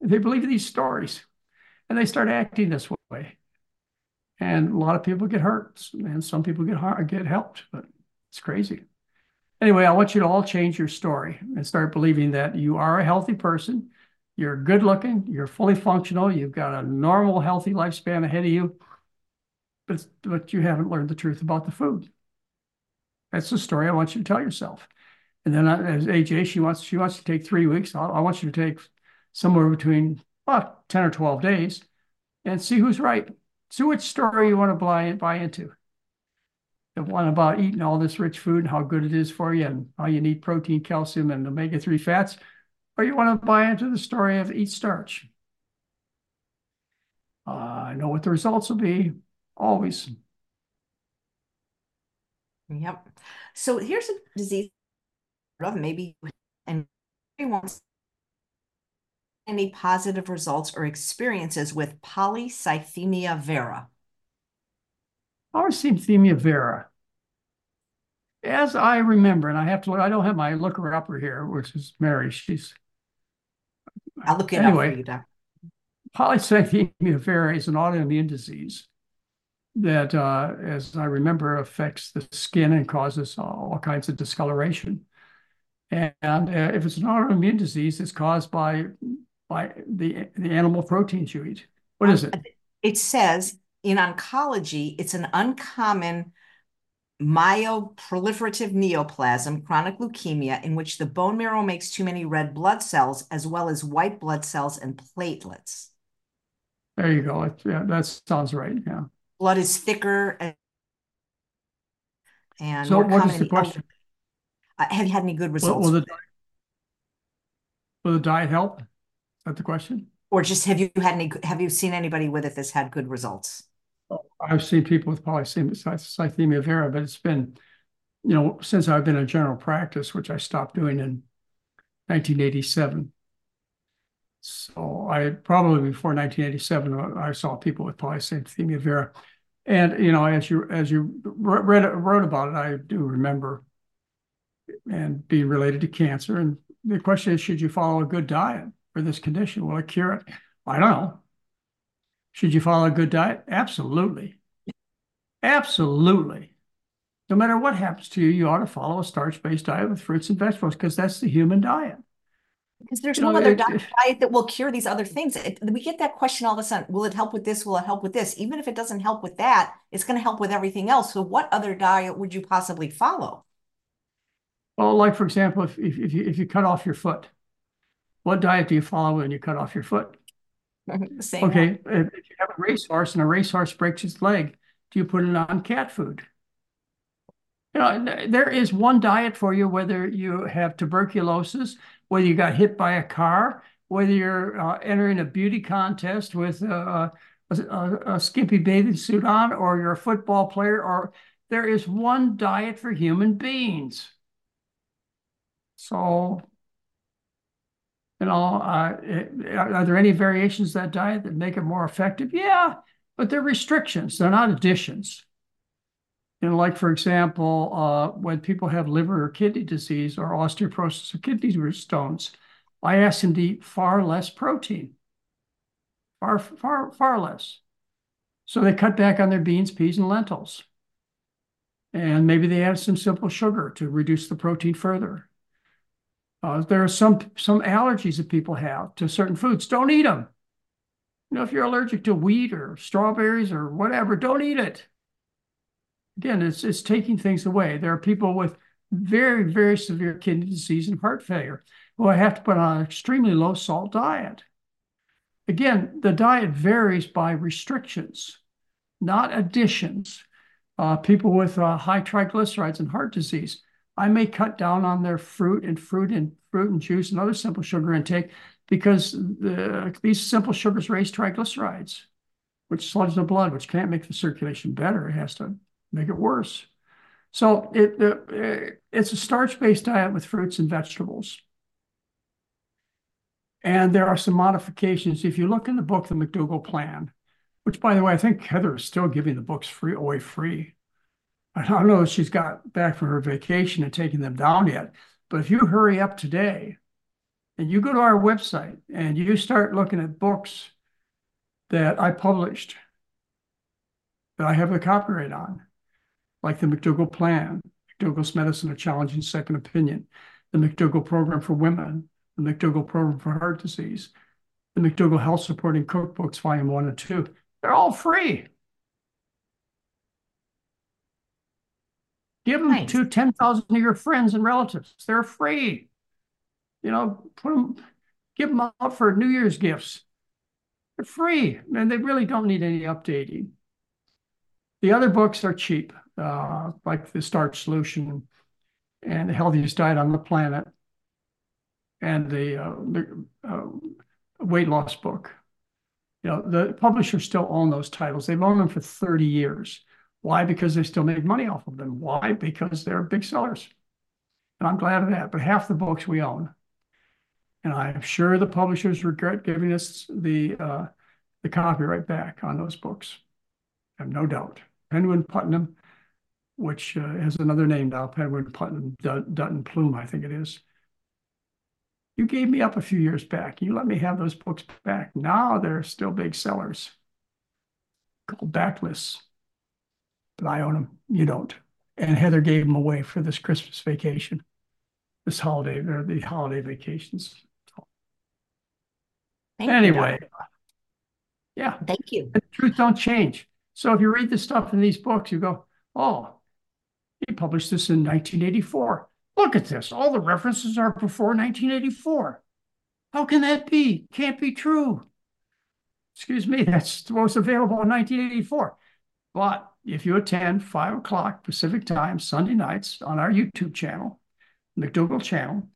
Speaker 2: They believe these stories, and they start acting this way. And a lot of people get hurt, and some people get hard, get helped, but it's crazy. Anyway, I want you to all change your story and start believing that you are a healthy person you're good looking, you're fully functional, you've got a normal, healthy lifespan ahead of you, but, but you haven't learned the truth about the food. That's the story I want you to tell yourself. And then I- as AJ, she wants she wants to take three weeks. I, I want you to take somewhere between well, 10 or 12 days and see who's right. See which story you want to buy, buy into. The one about eating all this rich food and how good it is for you and how you need protein, calcium, and omega-3 fats, or you want to buy into the story of eat starch. Uh, I know what the results will be, always.
Speaker 1: Yep. So here's a disease of maybe and everyone's any positive results or experiences with polycythemia vera.
Speaker 2: Polycythemia vera. As I remember, and I have to, I don't have my looker upper here, which is Mary. She's
Speaker 1: I'll look it up
Speaker 2: Anyway.
Speaker 1: for you, Doc.
Speaker 2: polycythemia vera is an autoimmune disease that, uh, as I remember, affects the skin and causes all kinds of discoloration. And uh, if it's an autoimmune disease, it's caused by by the the animal proteins you eat. What is it?
Speaker 1: It says in oncology, it's an uncommon myeloproliferative neoplasm, chronic leukemia, in which the bone marrow makes too many red blood cells, as well as white blood cells and platelets.
Speaker 2: There you go. Yeah, that sounds right. Yeah.
Speaker 1: Blood is thicker and,
Speaker 2: So what is the question?
Speaker 1: Uh, have you had any good
Speaker 2: Will,
Speaker 1: results?
Speaker 2: will the will the diet help? Is that the question?
Speaker 1: Or just have you had any, have you seen anybody with it that's had good results?
Speaker 2: I've seen people with polycythemia vera, but it's been, you know, since I've been in general practice, which I stopped doing in 1987. So I probably before 1987, uh, I saw people with polycythemia vera. And, you know, as you as you read wrote about it, I do remember and being related to cancer. And the question is, should you follow a good diet for this condition? Will it cure it? I don't know. Should you follow a good diet? Absolutely. Absolutely. No matter what happens to you, you ought to follow a starch-based diet with fruits and vegetables because that's the human diet.
Speaker 1: Because there's
Speaker 2: You
Speaker 1: no
Speaker 2: know,
Speaker 1: other
Speaker 2: it-
Speaker 1: di- diet that will cure these other things. It- we get that question all of a sudden. Will it help with this? Will it help with this? Even if it doesn't help with that, it's going to help with everything else. So what other diet would you possibly follow?
Speaker 2: Well, like for example, if, if, if you, if you cut off your foot, what diet do you follow when you cut off your foot?
Speaker 1: Same.
Speaker 2: Okay, if, if you have a racehorse and a racehorse breaks its leg, do you put it on cat food? You know, there is one diet for you, whether you have tuberculosis, whether you got hit by a car, whether you're uh, entering a beauty contest with a, a, a skimpy bathing suit on, or you're a football player, or there is one diet for human beings. So, you know, uh, are are there any variations that diet that make it more effective? Yeah, but they're restrictions. They're not additions. Know, like for example, uh, when people have liver or kidney disease or osteoporosis or kidney stones, I ask them to eat far less protein, far, far, far less. So they cut back on their beans, peas, and lentils. And maybe they add some simple sugar to reduce the protein further. Uh, there are some some allergies that people have to certain foods. Don't eat them. You know, if you're allergic to wheat or strawberries or whatever, don't eat it. Again, it's it's taking things away. There are people with very, very severe kidney disease and heart failure who I have to put on an extremely low salt diet. Again, the diet varies by restrictions, not additions. Uh, people with uh, high triglycerides and heart disease, I may cut down on their fruit and fruit and fruit and juice and other simple sugar intake because the, these simple sugars raise triglycerides, which sludge the blood, which can't make the circulation better. It has to make it worse. So it, it uh, it's a starch-based diet with fruits and vegetables. And there are some modifications. If you look in the book, The McDougall Plan, which, by the way, I think Heather is still giving the books free away free. I don't know if she's got back from her vacation and taking them down yet, but if you hurry up today and you go to our website and you start looking at books that I published that I have the copyright on, like the McDougall Plan, McDougall's Medicine, A Challenging Second Opinion, the McDougall Program for Women, the McDougall Program for Heart Disease, the McDougall Health Supporting Cookbooks, Volume 1 and 2. They're all free. Give them nice. to 10,000 of your friends and relatives. They're free. You know, put them, give them out for New Year's gifts. They're free, and they really don't need any updating. The other books are cheap, uh, like The Starch Solution and The Healthiest Diet on the Planet and the, uh, the uh, weight loss book. You know, the publishers still own those titles. They've owned them for 30 years. Why? Because they still make money off of them. Why? Because they're big sellers. And I'm glad of that. But half the books we own. And I'm sure the publishers regret giving us the uh, the copyright back on those books. I have no doubt. Penguin Putnam, which uh, has another name now, Penguin Putnam Dutton Plume, I think it is. You gave me up a few years back. You let me have those books back. Now they're still big sellers. Called backlists but I own them. You don't. And Heather gave them away for this Christmas vacation, this holiday, or the holiday vacations. Thank anyway, you, yeah.
Speaker 1: Thank you.
Speaker 2: The truth don't change. So if you read the stuff in these books, you go, oh, he published this in 1984. Look at this. All the references are before 1984. How can that be? Can't be true. Excuse me, that's what was available in 1984. But if you attend five o'clock Pacific time, Sunday nights on our YouTube channel, McDougall channel,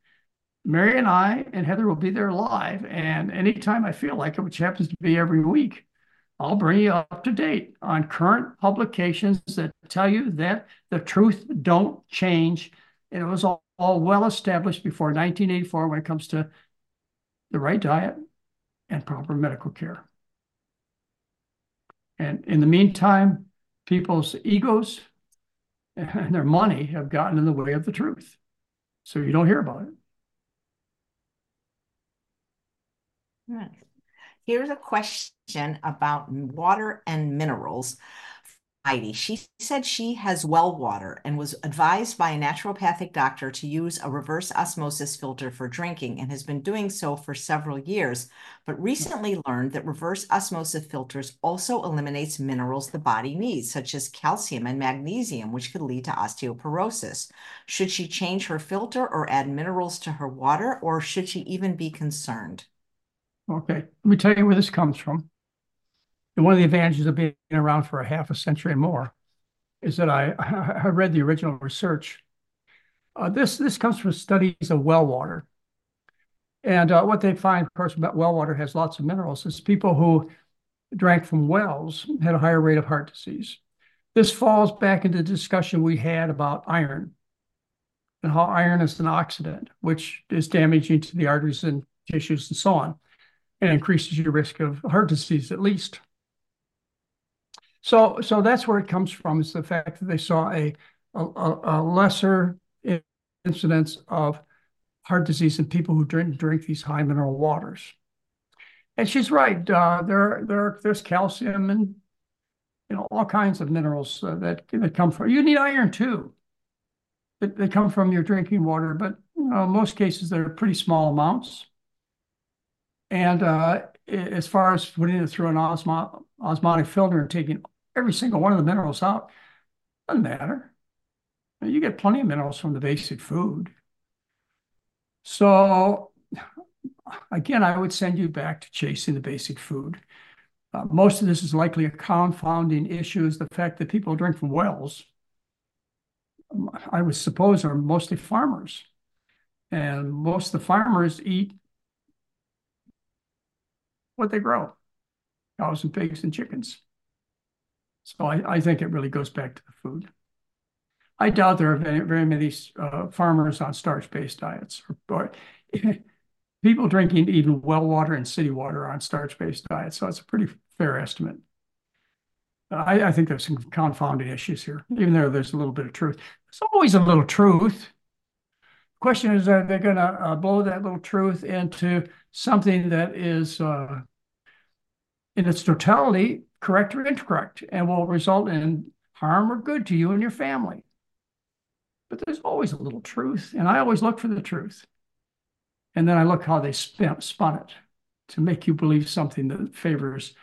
Speaker 2: Mary and I and Heather will be there live. And anytime I feel like it, which happens to be every week, I'll bring you up to date on current publications that tell you that the truth don't change. And it was all, all well established before 1984 when it comes to the right diet and proper medical care. And in the meantime, people's egos and their money have gotten in the way of the truth. So you don't hear about
Speaker 1: it. Here's a question about water and minerals Heidi. She said she has well water and was advised by a naturopathic doctor to use a reverse osmosis filter for drinking and has been doing so for several years, but recently learned that reverse osmosis filters also eliminates minerals the body needs, such as calcium and magnesium, which could lead to osteoporosis. Should she change her filter or add minerals to her water, or should she even be concerned?
Speaker 2: Okay, let me tell you where this comes from. And one of the advantages of being around for a half a century and more is that I, I read the original research. Uh, this, this comes from studies of well water. And uh, what they find, of course, about well water has lots of minerals, is people who drank from wells had a higher rate of heart disease. This falls back into the discussion we had about iron and how iron is an oxidant, which is damaging to the arteries and tissues and so on, and increases your risk of heart disease at least. So, so that's where it comes from, is the fact that they saw a, a, a lesser incidence of heart disease in people who drink, drink these high mineral waters. And she's right. Uh, there, there, there's calcium and you know all kinds of minerals uh, that that come from. You need iron too. They come from your drinking water, but you know, most cases they're pretty small amounts. And uh, as far as putting it through an osmo osmotic filter and taking every single one of the minerals out, doesn't matter. You get plenty of minerals from the basic food. So again, I would send you back to chasing the basic food. Uh, most of this is likely a confounding issue is the fact that people drink from wells. I would suppose are mostly farmers. And most of the farmers eat what they grow, cows and pigs and chickens. So I, I think it really goes back to the food. I doubt there are very, very many uh, farmers on starch-based diets, or, or people drinking even well water and city water on starch-based diets. So it's a pretty fair estimate. I, I, think there's some confounding issues here, even though there's a little bit of truth. There's always a little truth. The question is, are they going to uh, blow that little truth into something that is, uh, in its totality, correct or incorrect, and will result in harm or good to you and your family? But there's always a little truth, and I always look for the truth. And then I look how they spin, spun it to make you believe something that favors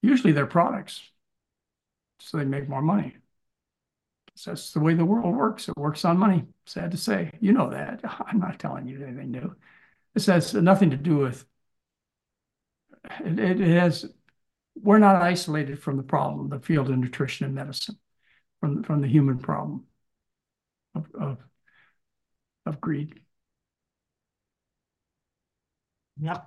Speaker 2: usually their products. So they make more money. So that's the way the world works. It works on money. Sad to say. You know that. I'm not telling you anything new. This has nothing to do with it, it has we're not isolated from the problem, the field of nutrition and medicine, from, from the human problem of, of, of greed.
Speaker 1: Yep.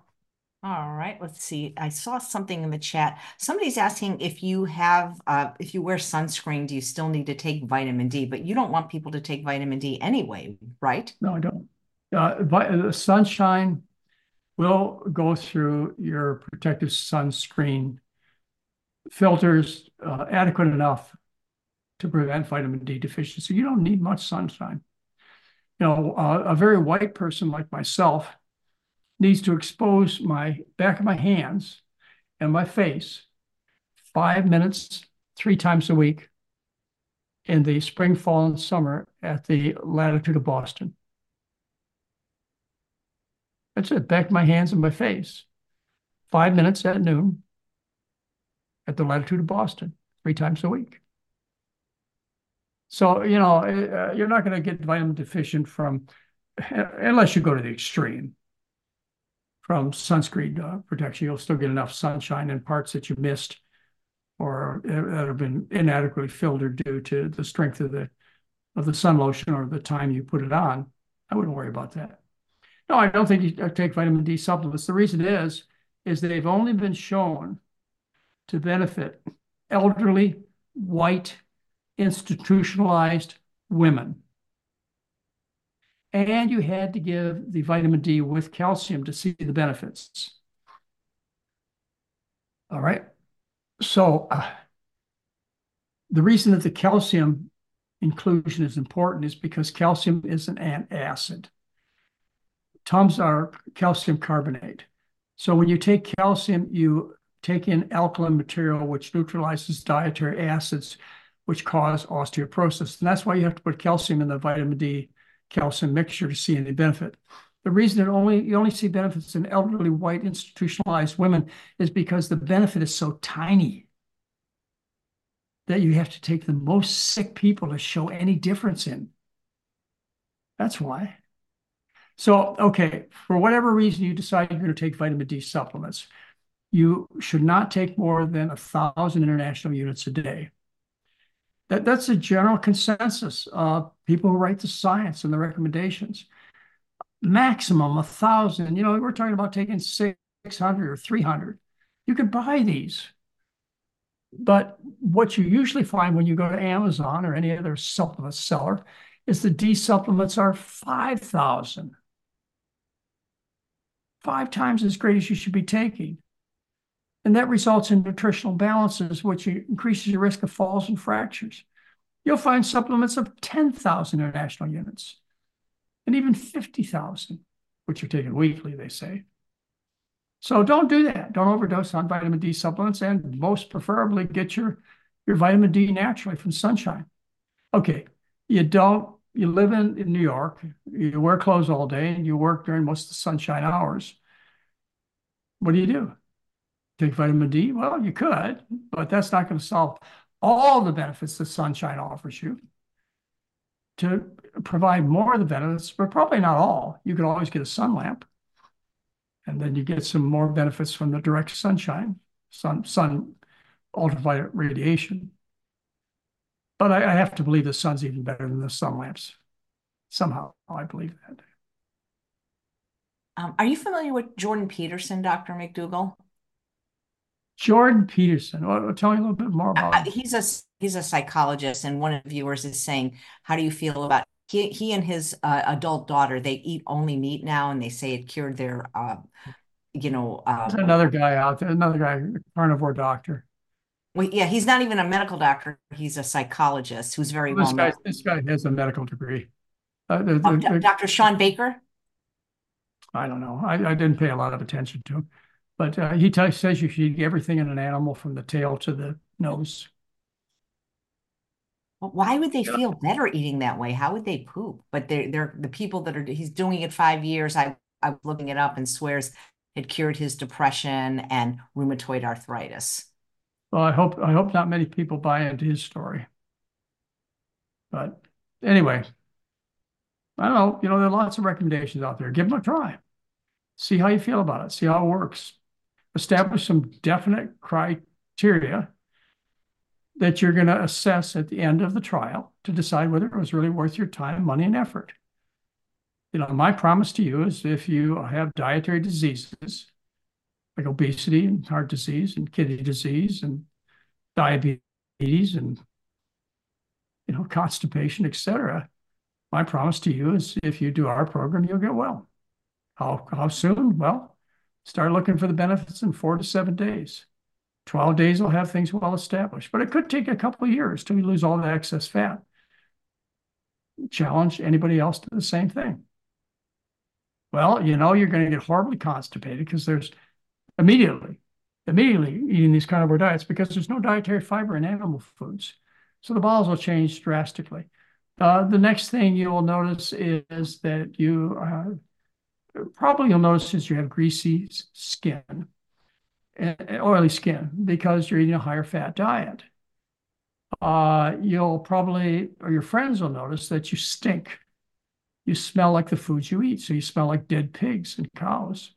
Speaker 1: All right, let's see. I saw something in the chat. Somebody's asking if you have, uh, if you wear sunscreen, do you still need to take vitamin D? But you don't want people to take vitamin D anyway, right?
Speaker 2: No, I don't. Uh, the sunshine will go through your protective sunscreen filters uh, adequate enough to prevent vitamin D deficiency. You don't need much sunshine. You know, uh, a very white person like myself needs to expose my back of my hands and my face five minutes, three times a week in the spring, fall, and summer at the latitude of Boston. That's it, back of my hands and my face. Five minutes at noon at the latitude of Boston, three times a week. So, you know, uh, you're not going to get vitamin deficient from, unless you go to the extreme from sunscreen uh, protection. You'll still get enough sunshine in parts that you missed or that have been inadequately filtered due to the strength of the of the sun lotion or the time you put it on. I wouldn't worry about that. No, I don't think you take vitamin D supplements. The reason is, is they've only been shown to benefit elderly, white, institutionalized women and you had to give the vitamin D with calcium to see the benefits. All right. So uh, the reason that the calcium inclusion is important is because calcium is an antacid. Tums are calcium carbonate. So when you take calcium, you take in alkaline material, which neutralizes dietary acids, which cause osteoporosis. And that's why you have to put calcium in the vitamin D calcium mixture to see any benefit. The reason that only you only see benefits in elderly white institutionalized women is because the benefit is so tiny that you have to take the most sick people to show any difference in. That's why. So, okay, for whatever reason you decide you're going to take vitamin D supplements, you should not take more than a thousand international units a day. That, that's a general consensus of people who write the science and the recommendations. Maximum a thousand. You know, we're talking about taking 600 or 300. You could buy these. But what you usually find when you go to Amazon or any other supplement seller is the D supplements are 5,000. Five times as great as you should be taking. And that results in nutritional balances, which increases your risk of falls and fractures. You'll find supplements of 10,000 international units and even 50,000, which are taken weekly, they say. So don't do that. Don't overdose on vitamin D supplements and most preferably get your, your vitamin D naturally from sunshine. Okay, you don't, you live in, in New York, you wear clothes all day and you work during most of the sunshine hours. What do you do? Take vitamin D? Well, you could, but that's not going to solve all the benefits that sunshine offers you. To provide more of the benefits, but probably not all, you could always get a sun lamp and then you get some more benefits from the direct sunshine, sun, sun ultraviolet radiation. But I, I have to believe the sun's even better than the sun lamps. Somehow, I believe that.
Speaker 1: Um, are you familiar with Jordan Peterson, Dr. McDougall?
Speaker 2: Jordan Peterson. Well, tell me a little bit more about
Speaker 1: uh, He's a he's a psychologist, and one of the viewers is saying, "How do you feel about he he and his uh, adult daughter they eat only meat now and they say it cured their uh you know uh,
Speaker 2: There's another guy out there another guy carnivore doctor.
Speaker 1: Well, yeah he's not even a medical doctor he's a psychologist who's very
Speaker 2: well,
Speaker 1: this
Speaker 2: guy this guy has a medical degree. Uh, the,
Speaker 1: the, oh, dr Shawn Baker?
Speaker 2: I don't know. I, I didn't pay a lot of attention to him but uh, he says you should eat everything in an animal from the tail to the nose
Speaker 1: well, why would they yeah. feel better eating that way? How would they poop? But they're they're the people that are he's doing it five years. I I was looking it up and swears it cured his depression and rheumatoid arthritis.
Speaker 2: Well, I hope I hope not many people buy into his story. But anyway, I don't know. You know, there are lots of recommendations out there. Give them a try. See how you feel about it. See how it works. Establish some definite criteria that you're going to assess at the end of the trial to decide whether it was really worth your time, money, and effort. You know, my promise to you is if you have dietary diseases like obesity and heart disease and kidney disease and diabetes and you know constipation, etc. My promise to you is if you do our program, you'll get well. How how soon? Well, start looking for the benefits in four to seven days. 12 days will have things well established, but it could take a couple of years to lose all the excess fat. Challenge anybody else to the same thing. Well, you know, you're going to get horribly constipated because there's immediately, immediately eating these carnivore diets because there's no dietary fiber in animal foods. So the bowels will change drastically. Uh, the next thing you will notice is that you uh, probably you'll notice is you have greasy skin oily skin because you're eating a higher fat diet. Uh, you'll probably, or your friends will notice that you stink. You smell like the foods you eat. So you smell like dead pigs and cows.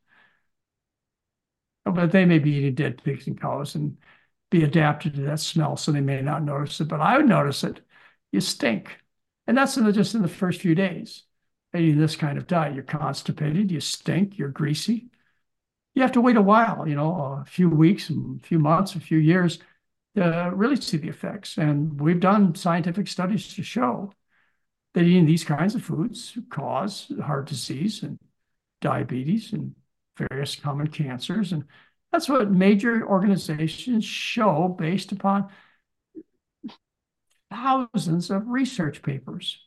Speaker 2: But they may be eating dead pigs and cows and be adapted to that smell, so they may not notice it. But I would notice it. You stink. And that's in the, just in the first few days. Eating this kind of diet, you're constipated, you stink, you're greasy you have to wait a while, you know, a few weeks, a few months, a few years to really see the effects. And we've done scientific studies to show that eating these kinds of foods cause heart disease and diabetes and various common cancers. And that's what major organizations show based upon thousands of research papers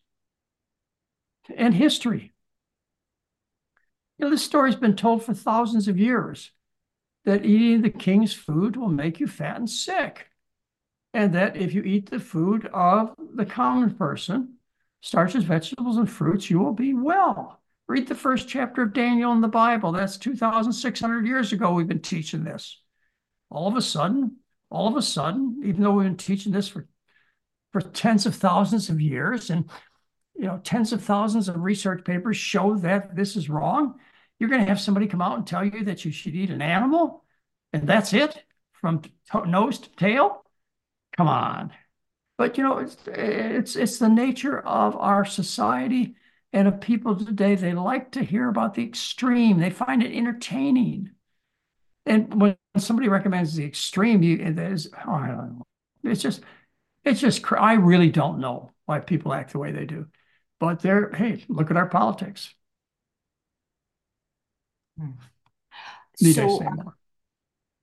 Speaker 2: and history. You know, this story's been told for thousands of years that eating the king's food will make you fat and sick. And that if you eat the food of the common person, starches, vegetables, and fruits, you will be well. Read the first chapter of Daniel in the Bible. That's 2,600 years ago we've been teaching this. All of a sudden, all of a sudden, even though we've been teaching this for, for tens of thousands of years, and you know, tens of thousands of research papers show that this is wrong. You're going to have somebody come out and tell you that you should eat an animal and that's it from nose to tail. Come on. But you know, it's it's it's the nature of our society and of people today. They like to hear about the extreme. They find it entertaining. And when somebody recommends the extreme, you there's oh, I don't know. It's just it's just I really don't know why people act the way they do. But they're, hey, look at our politics. Hmm. Need
Speaker 1: so,
Speaker 2: I say more?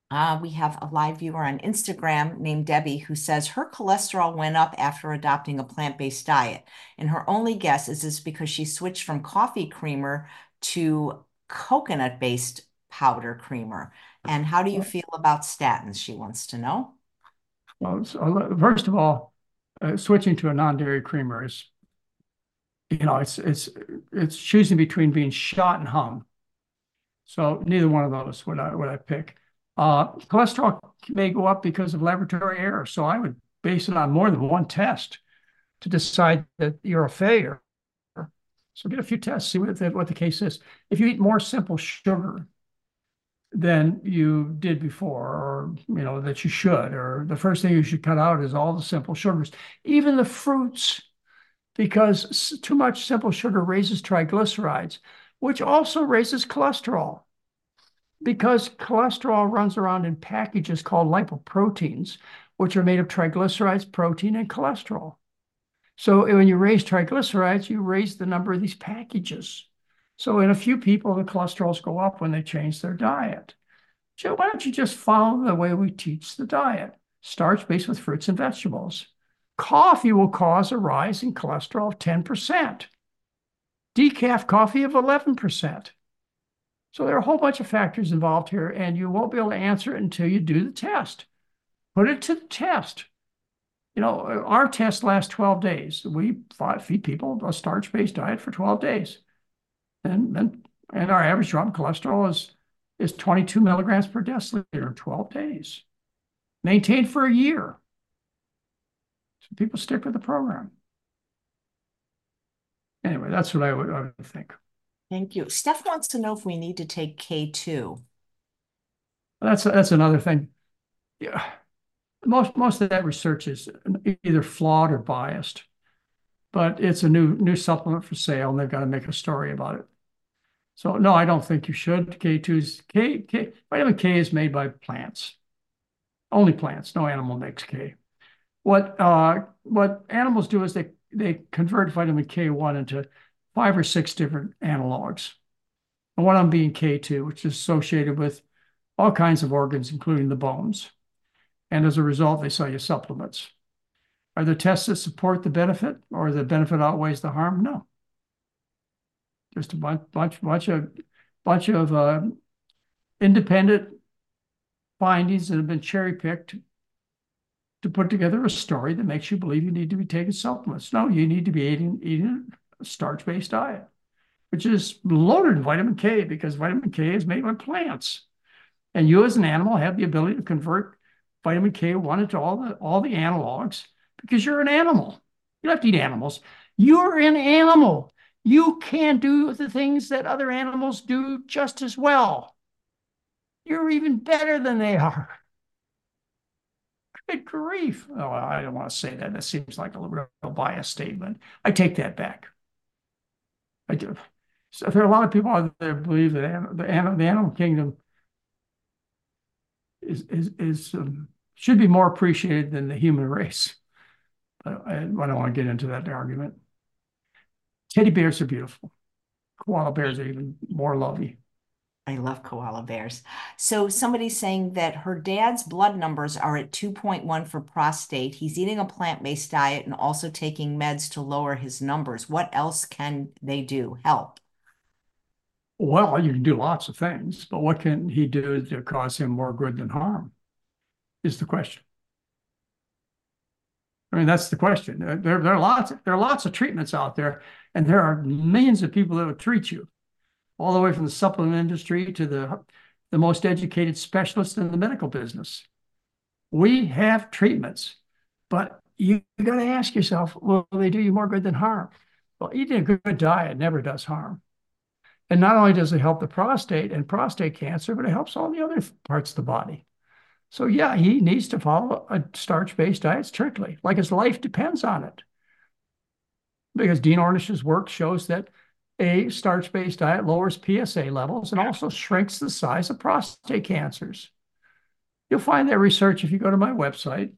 Speaker 1: Uh, we have a live viewer on Instagram named Debbie who says her cholesterol went up after adopting a plant-based diet. And her only guess is this because she switched from coffee creamer to coconut-based powder creamer. And how do you feel about statins? She wants to know.
Speaker 2: Well, so first of all, uh, switching to a non-dairy creamer is, you know, it's it's it's choosing between being shot and hung. So neither one of those would I would I pick. Uh, cholesterol may go up because of laboratory error, so I would base it on more than one test to decide that you're a failure. So get a few tests, see what the, what the case is. If you eat more simple sugar than you did before, or you know that you should, or the first thing you should cut out is all the simple sugars, even the fruits, because too much simple sugar raises triglycerides, which also raises cholesterol. Because cholesterol runs around in packages called lipoproteins, which are made of triglycerides, protein, and cholesterol. So eh, when you raise triglycerides, you raise the number of these packages. So in a few people, the cholesterols go up when they change their diet. So why don't you just follow the way we teach the diet? Starch based with fruits and vegetables. Coffee will cause a rise in cholesterol of 10%. Decaf coffee of 11%. So there are a whole bunch of factors involved here, and you won't be able to answer it until you do the test. Put it to the test. You know, our test lasts 12 days. We feed people a starch-based diet for 12 days and, and, and our average drop in cholesterol is, is 22 milligrams per deciliter in 12 days, maintained for a year. So people stick with the program. Anyway, that's what I would, I would think.
Speaker 1: Thank you. Steph wants to know if we need to take K2.
Speaker 2: That's that's another thing. Yeah, most most of that research is either flawed or biased, but it's a new new supplement for sale, and they've got to make a story about it. So no, I don't think you should. K2's K, K vitamin K is made by plants. Only plants, no animal makes K. What uh, what animals do is they they convert vitamin K1 into five or six different analogs. And one of them being K2, which is associated with all kinds of organs, including the bones. And as a result, they sell you supplements. Are there tests that support the benefit or the benefit outweighs the harm? No just a bunch, bunch, bunch of, bunch of uh, independent findings that have been cherry picked to put together a story that makes you believe you need to be taking supplements. No, you need to be eating eating a starch-based diet, which is loaded in vitamin K because vitamin K is made by plants. And you as an animal have the ability to convert vitamin K1 into all the all the analogs because you're an animal. You don't have to eat animals. You're an animal you can do the things that other animals do just as well. You're even better than they are. Good grief. Oh, I don't want to say that. That seems like a real biased statement. I take that back. I do. So there are a lot of people out there believe that the animal, the animal kingdom is is, is um, should be more appreciated than the human race. But I, I don't want to get into that argument. Teddy bears are beautiful. Koala bears are even more lovely.
Speaker 1: I love koala bears. So somebody's saying that her dad's blood numbers are at 2.1 for prostate. He's eating a plant-based diet and also taking meds to lower his numbers. What else can they do? Help.
Speaker 2: Well, you can do lots of things, but what can he do to cause him more good than harm? Is the question. I mean, that's the question. There, there are lots, there are lots of treatments out there, and there are millions of people that will treat you, all the way from the supplement industry to the the most educated specialists in the medical business. We have treatments, but you, you got to ask yourself, will they do you more good than harm? Well, eating a good diet never does harm. And not only does it help the prostate and prostate cancer, but it helps all the other parts of the body. So yeah, he needs to follow a starch-based diet strictly, like his life depends on it. Because Dean Ornish's work shows that a starch-based diet lowers PSA levels and also shrinks the size of prostate cancers. You'll find that research if you go to my website,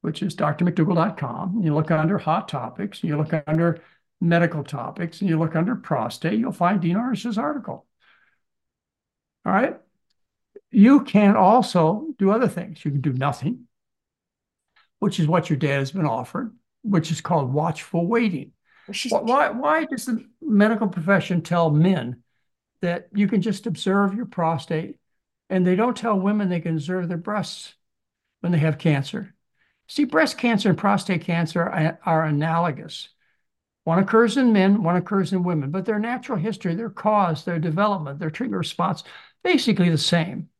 Speaker 2: which is drmcdougall.com. You look under hot topics, you look under medical topics, and you look under prostate, you'll find Dean Ornish's article. All right you can also do other things. You can do nothing, which is what your dad has been offered, which is called watchful waiting.
Speaker 1: Well,
Speaker 2: why, why does the medical profession tell men that you can just observe your prostate and they don't tell women they can observe their breasts when they have cancer? See, breast cancer and prostate cancer are, are analogous. One occurs in men, one occurs in women, but their natural history, their cause, their development, their treatment response, basically the same.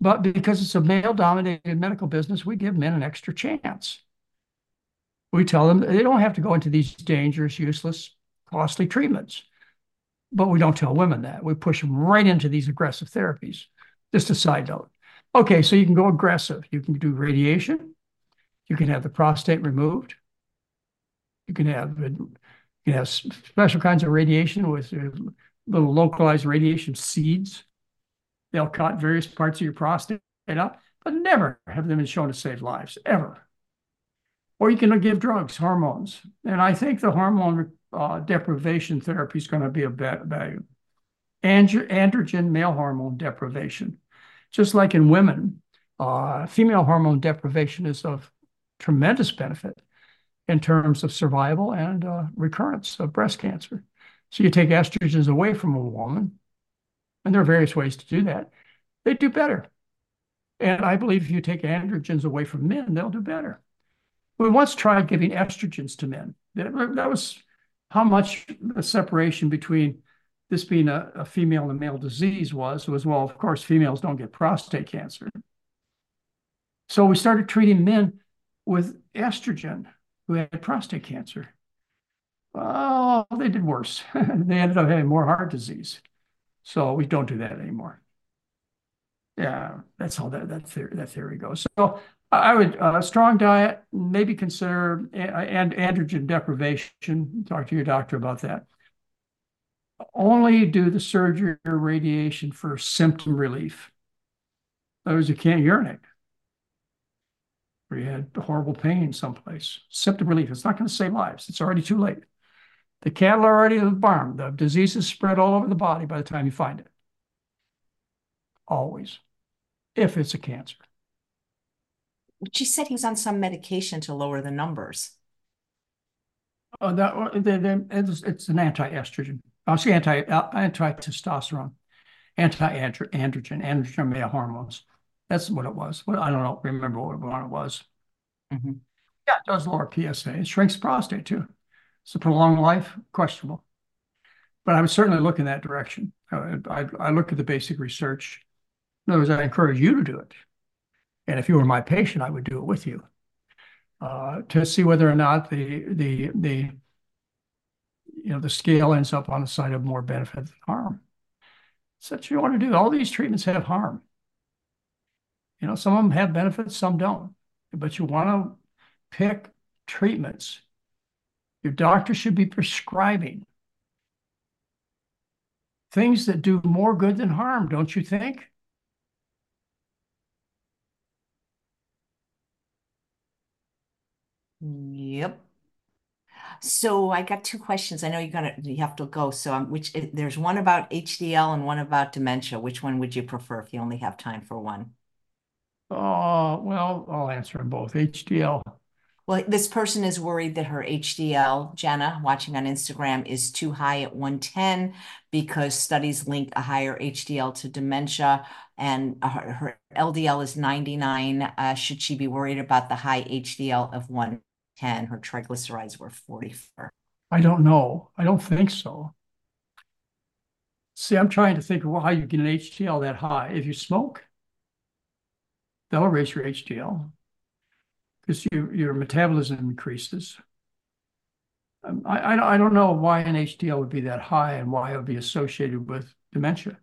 Speaker 2: But because it's a male dominated medical business, we give men an extra chance. We tell them they don't have to go into these dangerous, useless, costly treatments. But we don't tell women that. We push them right into these aggressive therapies. Just a side note. Okay, so you can go aggressive. You can do radiation. You can have the prostate removed. You can have you can have special kinds of radiation with little localized radiation seeds. They'll cut various parts of your prostate up, but never have them been shown to save lives, ever. Or you can give drugs, hormones. And I think the hormone uh, deprivation therapy is going to be a value. androgen male hormone deprivation. Just like in women, uh, female hormone deprivation is of tremendous benefit in terms of survival and uh, recurrence of breast cancer. So you take estrogens away from a woman, and there are various ways to do that. They do better. And I believe if you take androgens away from men, they'll do better. We once tried giving estrogens to men. That, was how much the separation between this being a, a female and male disease was, was, well, of course, females don't get prostate cancer. So we started treating men with estrogen who had prostate cancer. Oh, they did worse. they ended up having more heart disease. So we don't do that anymore. Yeah, that's how that that theory, that theory goes. So I would uh, strong diet, maybe consider and androgen deprivation. Talk to your doctor about that. Only do the surgery or radiation for symptom relief. Those you can't urinate. Or you had horrible pain someplace. Symptom relief. It's not going to save lives. It's already too late. The cattle are already in the barn. The disease is spread all over the body by the time you find it. Always. If it's a cancer
Speaker 1: she said he was on some medication to lower the numbers.
Speaker 2: Oh, that they, they, it's, it's an anti-estrogen. I say anti anti-testosterone, anti-androgen, androgen male hormones. That's what it was. Well, I don't know. Remember what one it was. Mm-hmm. Yeah, it does lower PSA. It shrinks prostate too. So prolonged life, questionable. But I would certainly look in that direction. I, I, I look at the basic research. In other words, I encourage you to do it. And if you were my patient, I would do it with you uh, to see whether or not the the the you know the scale ends up on the side of more benefit than harm. So what you want to do. All these treatments have harm. You know, some of them have benefits, some don't. But you want to pick treatments. Your doctor should be prescribing things that do more good than harm, don't you think?
Speaker 1: Yep. So I got two questions. I know you're gonna you have to go. So um, which eh, there's one about HDL and one about dementia. Which one would you prefer if you only have time for one?
Speaker 2: Oh, well, I'll answer them both. HDL.
Speaker 1: Well, this person is worried that her HDL, Jenna, watching on Instagram, is too high at 110 because studies link a higher HDL to dementia and her, her LDL is 99. Uh, should she be worried about the high HDL of 1 10, her triglycerides were 44.
Speaker 2: I don't know. I don't think so. See, I'm trying to think of how you get an HDL that high. If you smoke, that'll raise your HDL because you, your metabolism increases. Um, I, I, I don't know why an HDL would be that high and why it would be associated with dementia.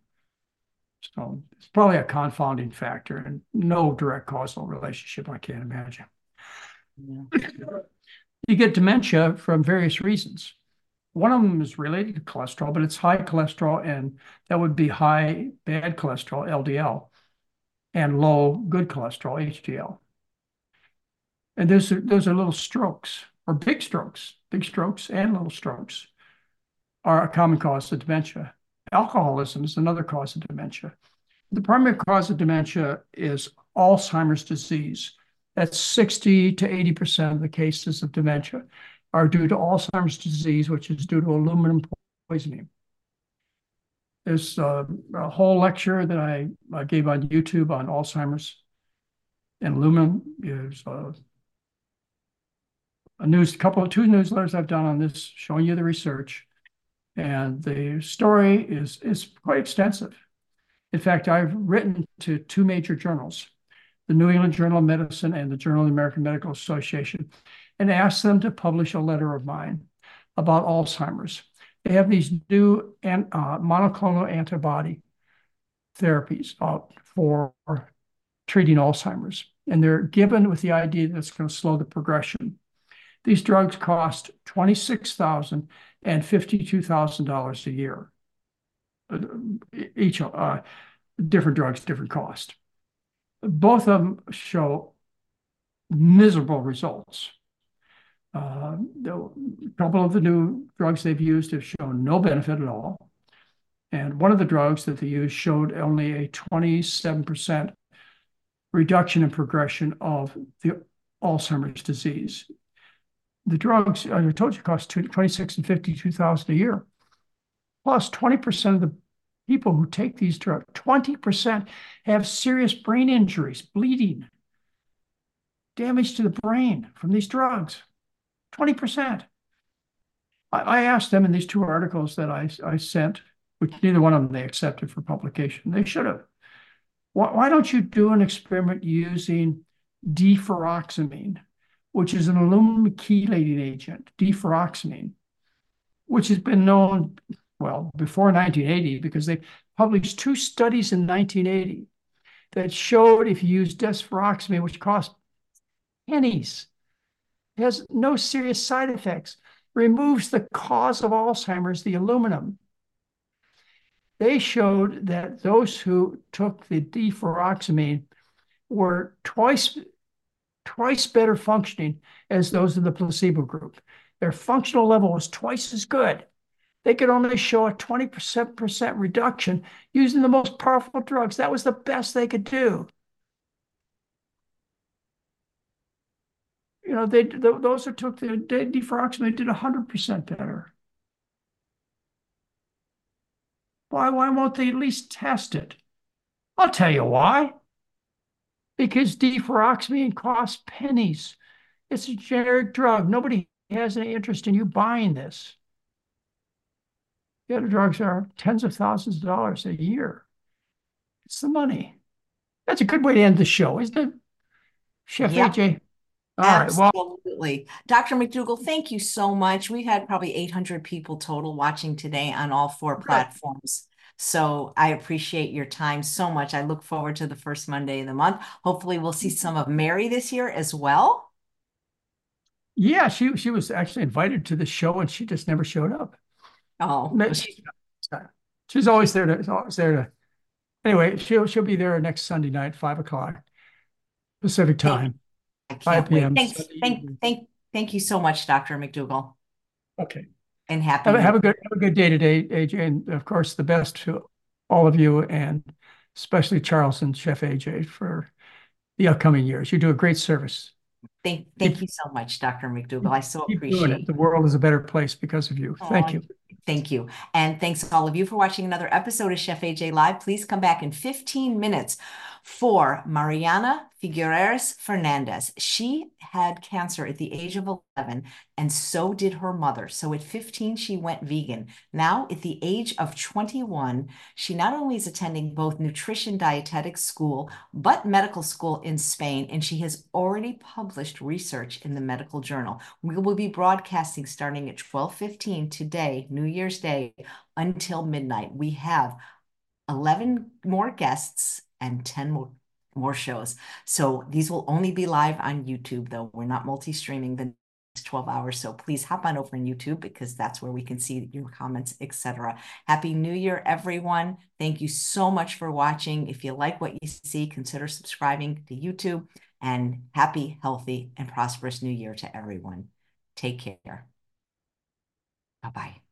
Speaker 2: So it's probably a confounding factor and no direct causal relationship, I can't imagine. You get dementia from various reasons. One of them is related to cholesterol, but it's high cholesterol, and that would be high bad cholesterol, LDL, and low good cholesterol, HDL. And those are, those are little strokes or big strokes, big strokes and little strokes are a common cause of dementia. Alcoholism is another cause of dementia. the primary cause of dementia is Alzheimer's disease. That's 60 to 80% of the cases of dementia are due to Alzheimer's disease, which is due to aluminum poisoning. There's uh, a whole lecture that I, I, gave on YouTube on Alzheimer's and aluminum. There's uh, a news, couple of two newsletters I've done on this, showing you the research, and the story is is quite extensive. In fact, I've written to two major journals, the New England Journal of Medicine and the Journal of the American Medical Association, and asked them to publish a letter of mine about Alzheimer's. They have these new an, uh, monoclonal antibody therapies uh, for treating Alzheimer's, and they're given with the idea that it's going to slow the progression. These drugs cost $26,000 and $52,000 a year. Uh, each uh, different drugs, different cost. Both of them show miserable results. Uh, a couple of the new drugs they've used have shown no benefit at all. And one of the drugs that they used showed only a 27% reduction in progression of the Alzheimer's disease. The drugs, I told you, cost 26 and 52,000 a year. Plus 20% of the people who take these drugs, 20% have serious brain injuries, bleeding, damage to the brain from these drugs. 20%. I, I asked them in these two articles that I, I sent, which neither one of them they accepted for publication. They should have. Why, why don't you do an experiment using deferoxamine, which is an aluminum chelating agent, deferoxamine, which has been known, well, before 1980, because they published two studies in 1980 that showed if you use deferoxamine, which costs pennies, has no serious side effects, removes the cause of Alzheimer's, the aluminum. They showed that those who took the deferoxamine were twice, twice better functioning as those in the placebo group. Their functional level was twice as good. They could only show a 20% reduction using the most powerful drugs. That was the best they could do. you know, they those that took the deferoxamine did 100% better. Why, why won't they at least test it? I'll tell you why. Because deferoxamine costs pennies. It's a generic drug. Nobody has any interest in you buying this. The other drugs are tens of thousands of dollars a year. It's the money. That's a good way to end the show, isn't it? Chef yeah. AJ.
Speaker 1: All Absolutely. Right, well, Dr. McDougall, thank you so much. We had probably 800 people total watching today on all four platforms. So I appreciate your time so much. I look forward to the first Monday of the month. Hopefully, we'll see mm-hmm. some of Mary this year as well.
Speaker 2: Yeah, she she was actually invited to the show and she just never showed up.
Speaker 1: Oh,
Speaker 2: she's, she's always there to always there to. Anyway, she'll she'll be there next Sunday night, five o'clock Pacific time. 5 p.m.
Speaker 1: Thanks, thank, thank, thank you so much, Dr. McDougall.
Speaker 2: Okay.
Speaker 1: And happy.
Speaker 2: Have, have, a good have a good day today, AJ, and of course the best to all of you, and especially Charles and Chef AJ for the upcoming years. You do a great service.
Speaker 1: Thank, thank keep, you so much, Dr. McDougall. I so appreciate it.
Speaker 2: The world is a better place because of you. Oh, thank you.
Speaker 1: Thank you. And thanks all of you for watching another episode of Chef AJ Live. Please come back in 15 minutes for Mariana Figueres Fernandez. She had cancer at the age of 11, and so did her mother. So at 15, she went vegan. Now, at the age of 21, she not only is attending both nutrition dietetics school, but medical school in Spain, and she has already published research in the medical journal. We will be broadcasting starting at 12:15 today, New Year's Day, until midnight. We have 11 more guests and 10 more more shows. So these will only be live on YouTube though. We're not multi-streaming the next 12 hours. So please hop on over on YouTube because that's where we can see your comments, etc. Happy New Year, everyone. Thank you so much for watching. If you like what you see, consider subscribing to YouTube and happy, healthy, and prosperous New Year to everyone. Take care. Bye-bye.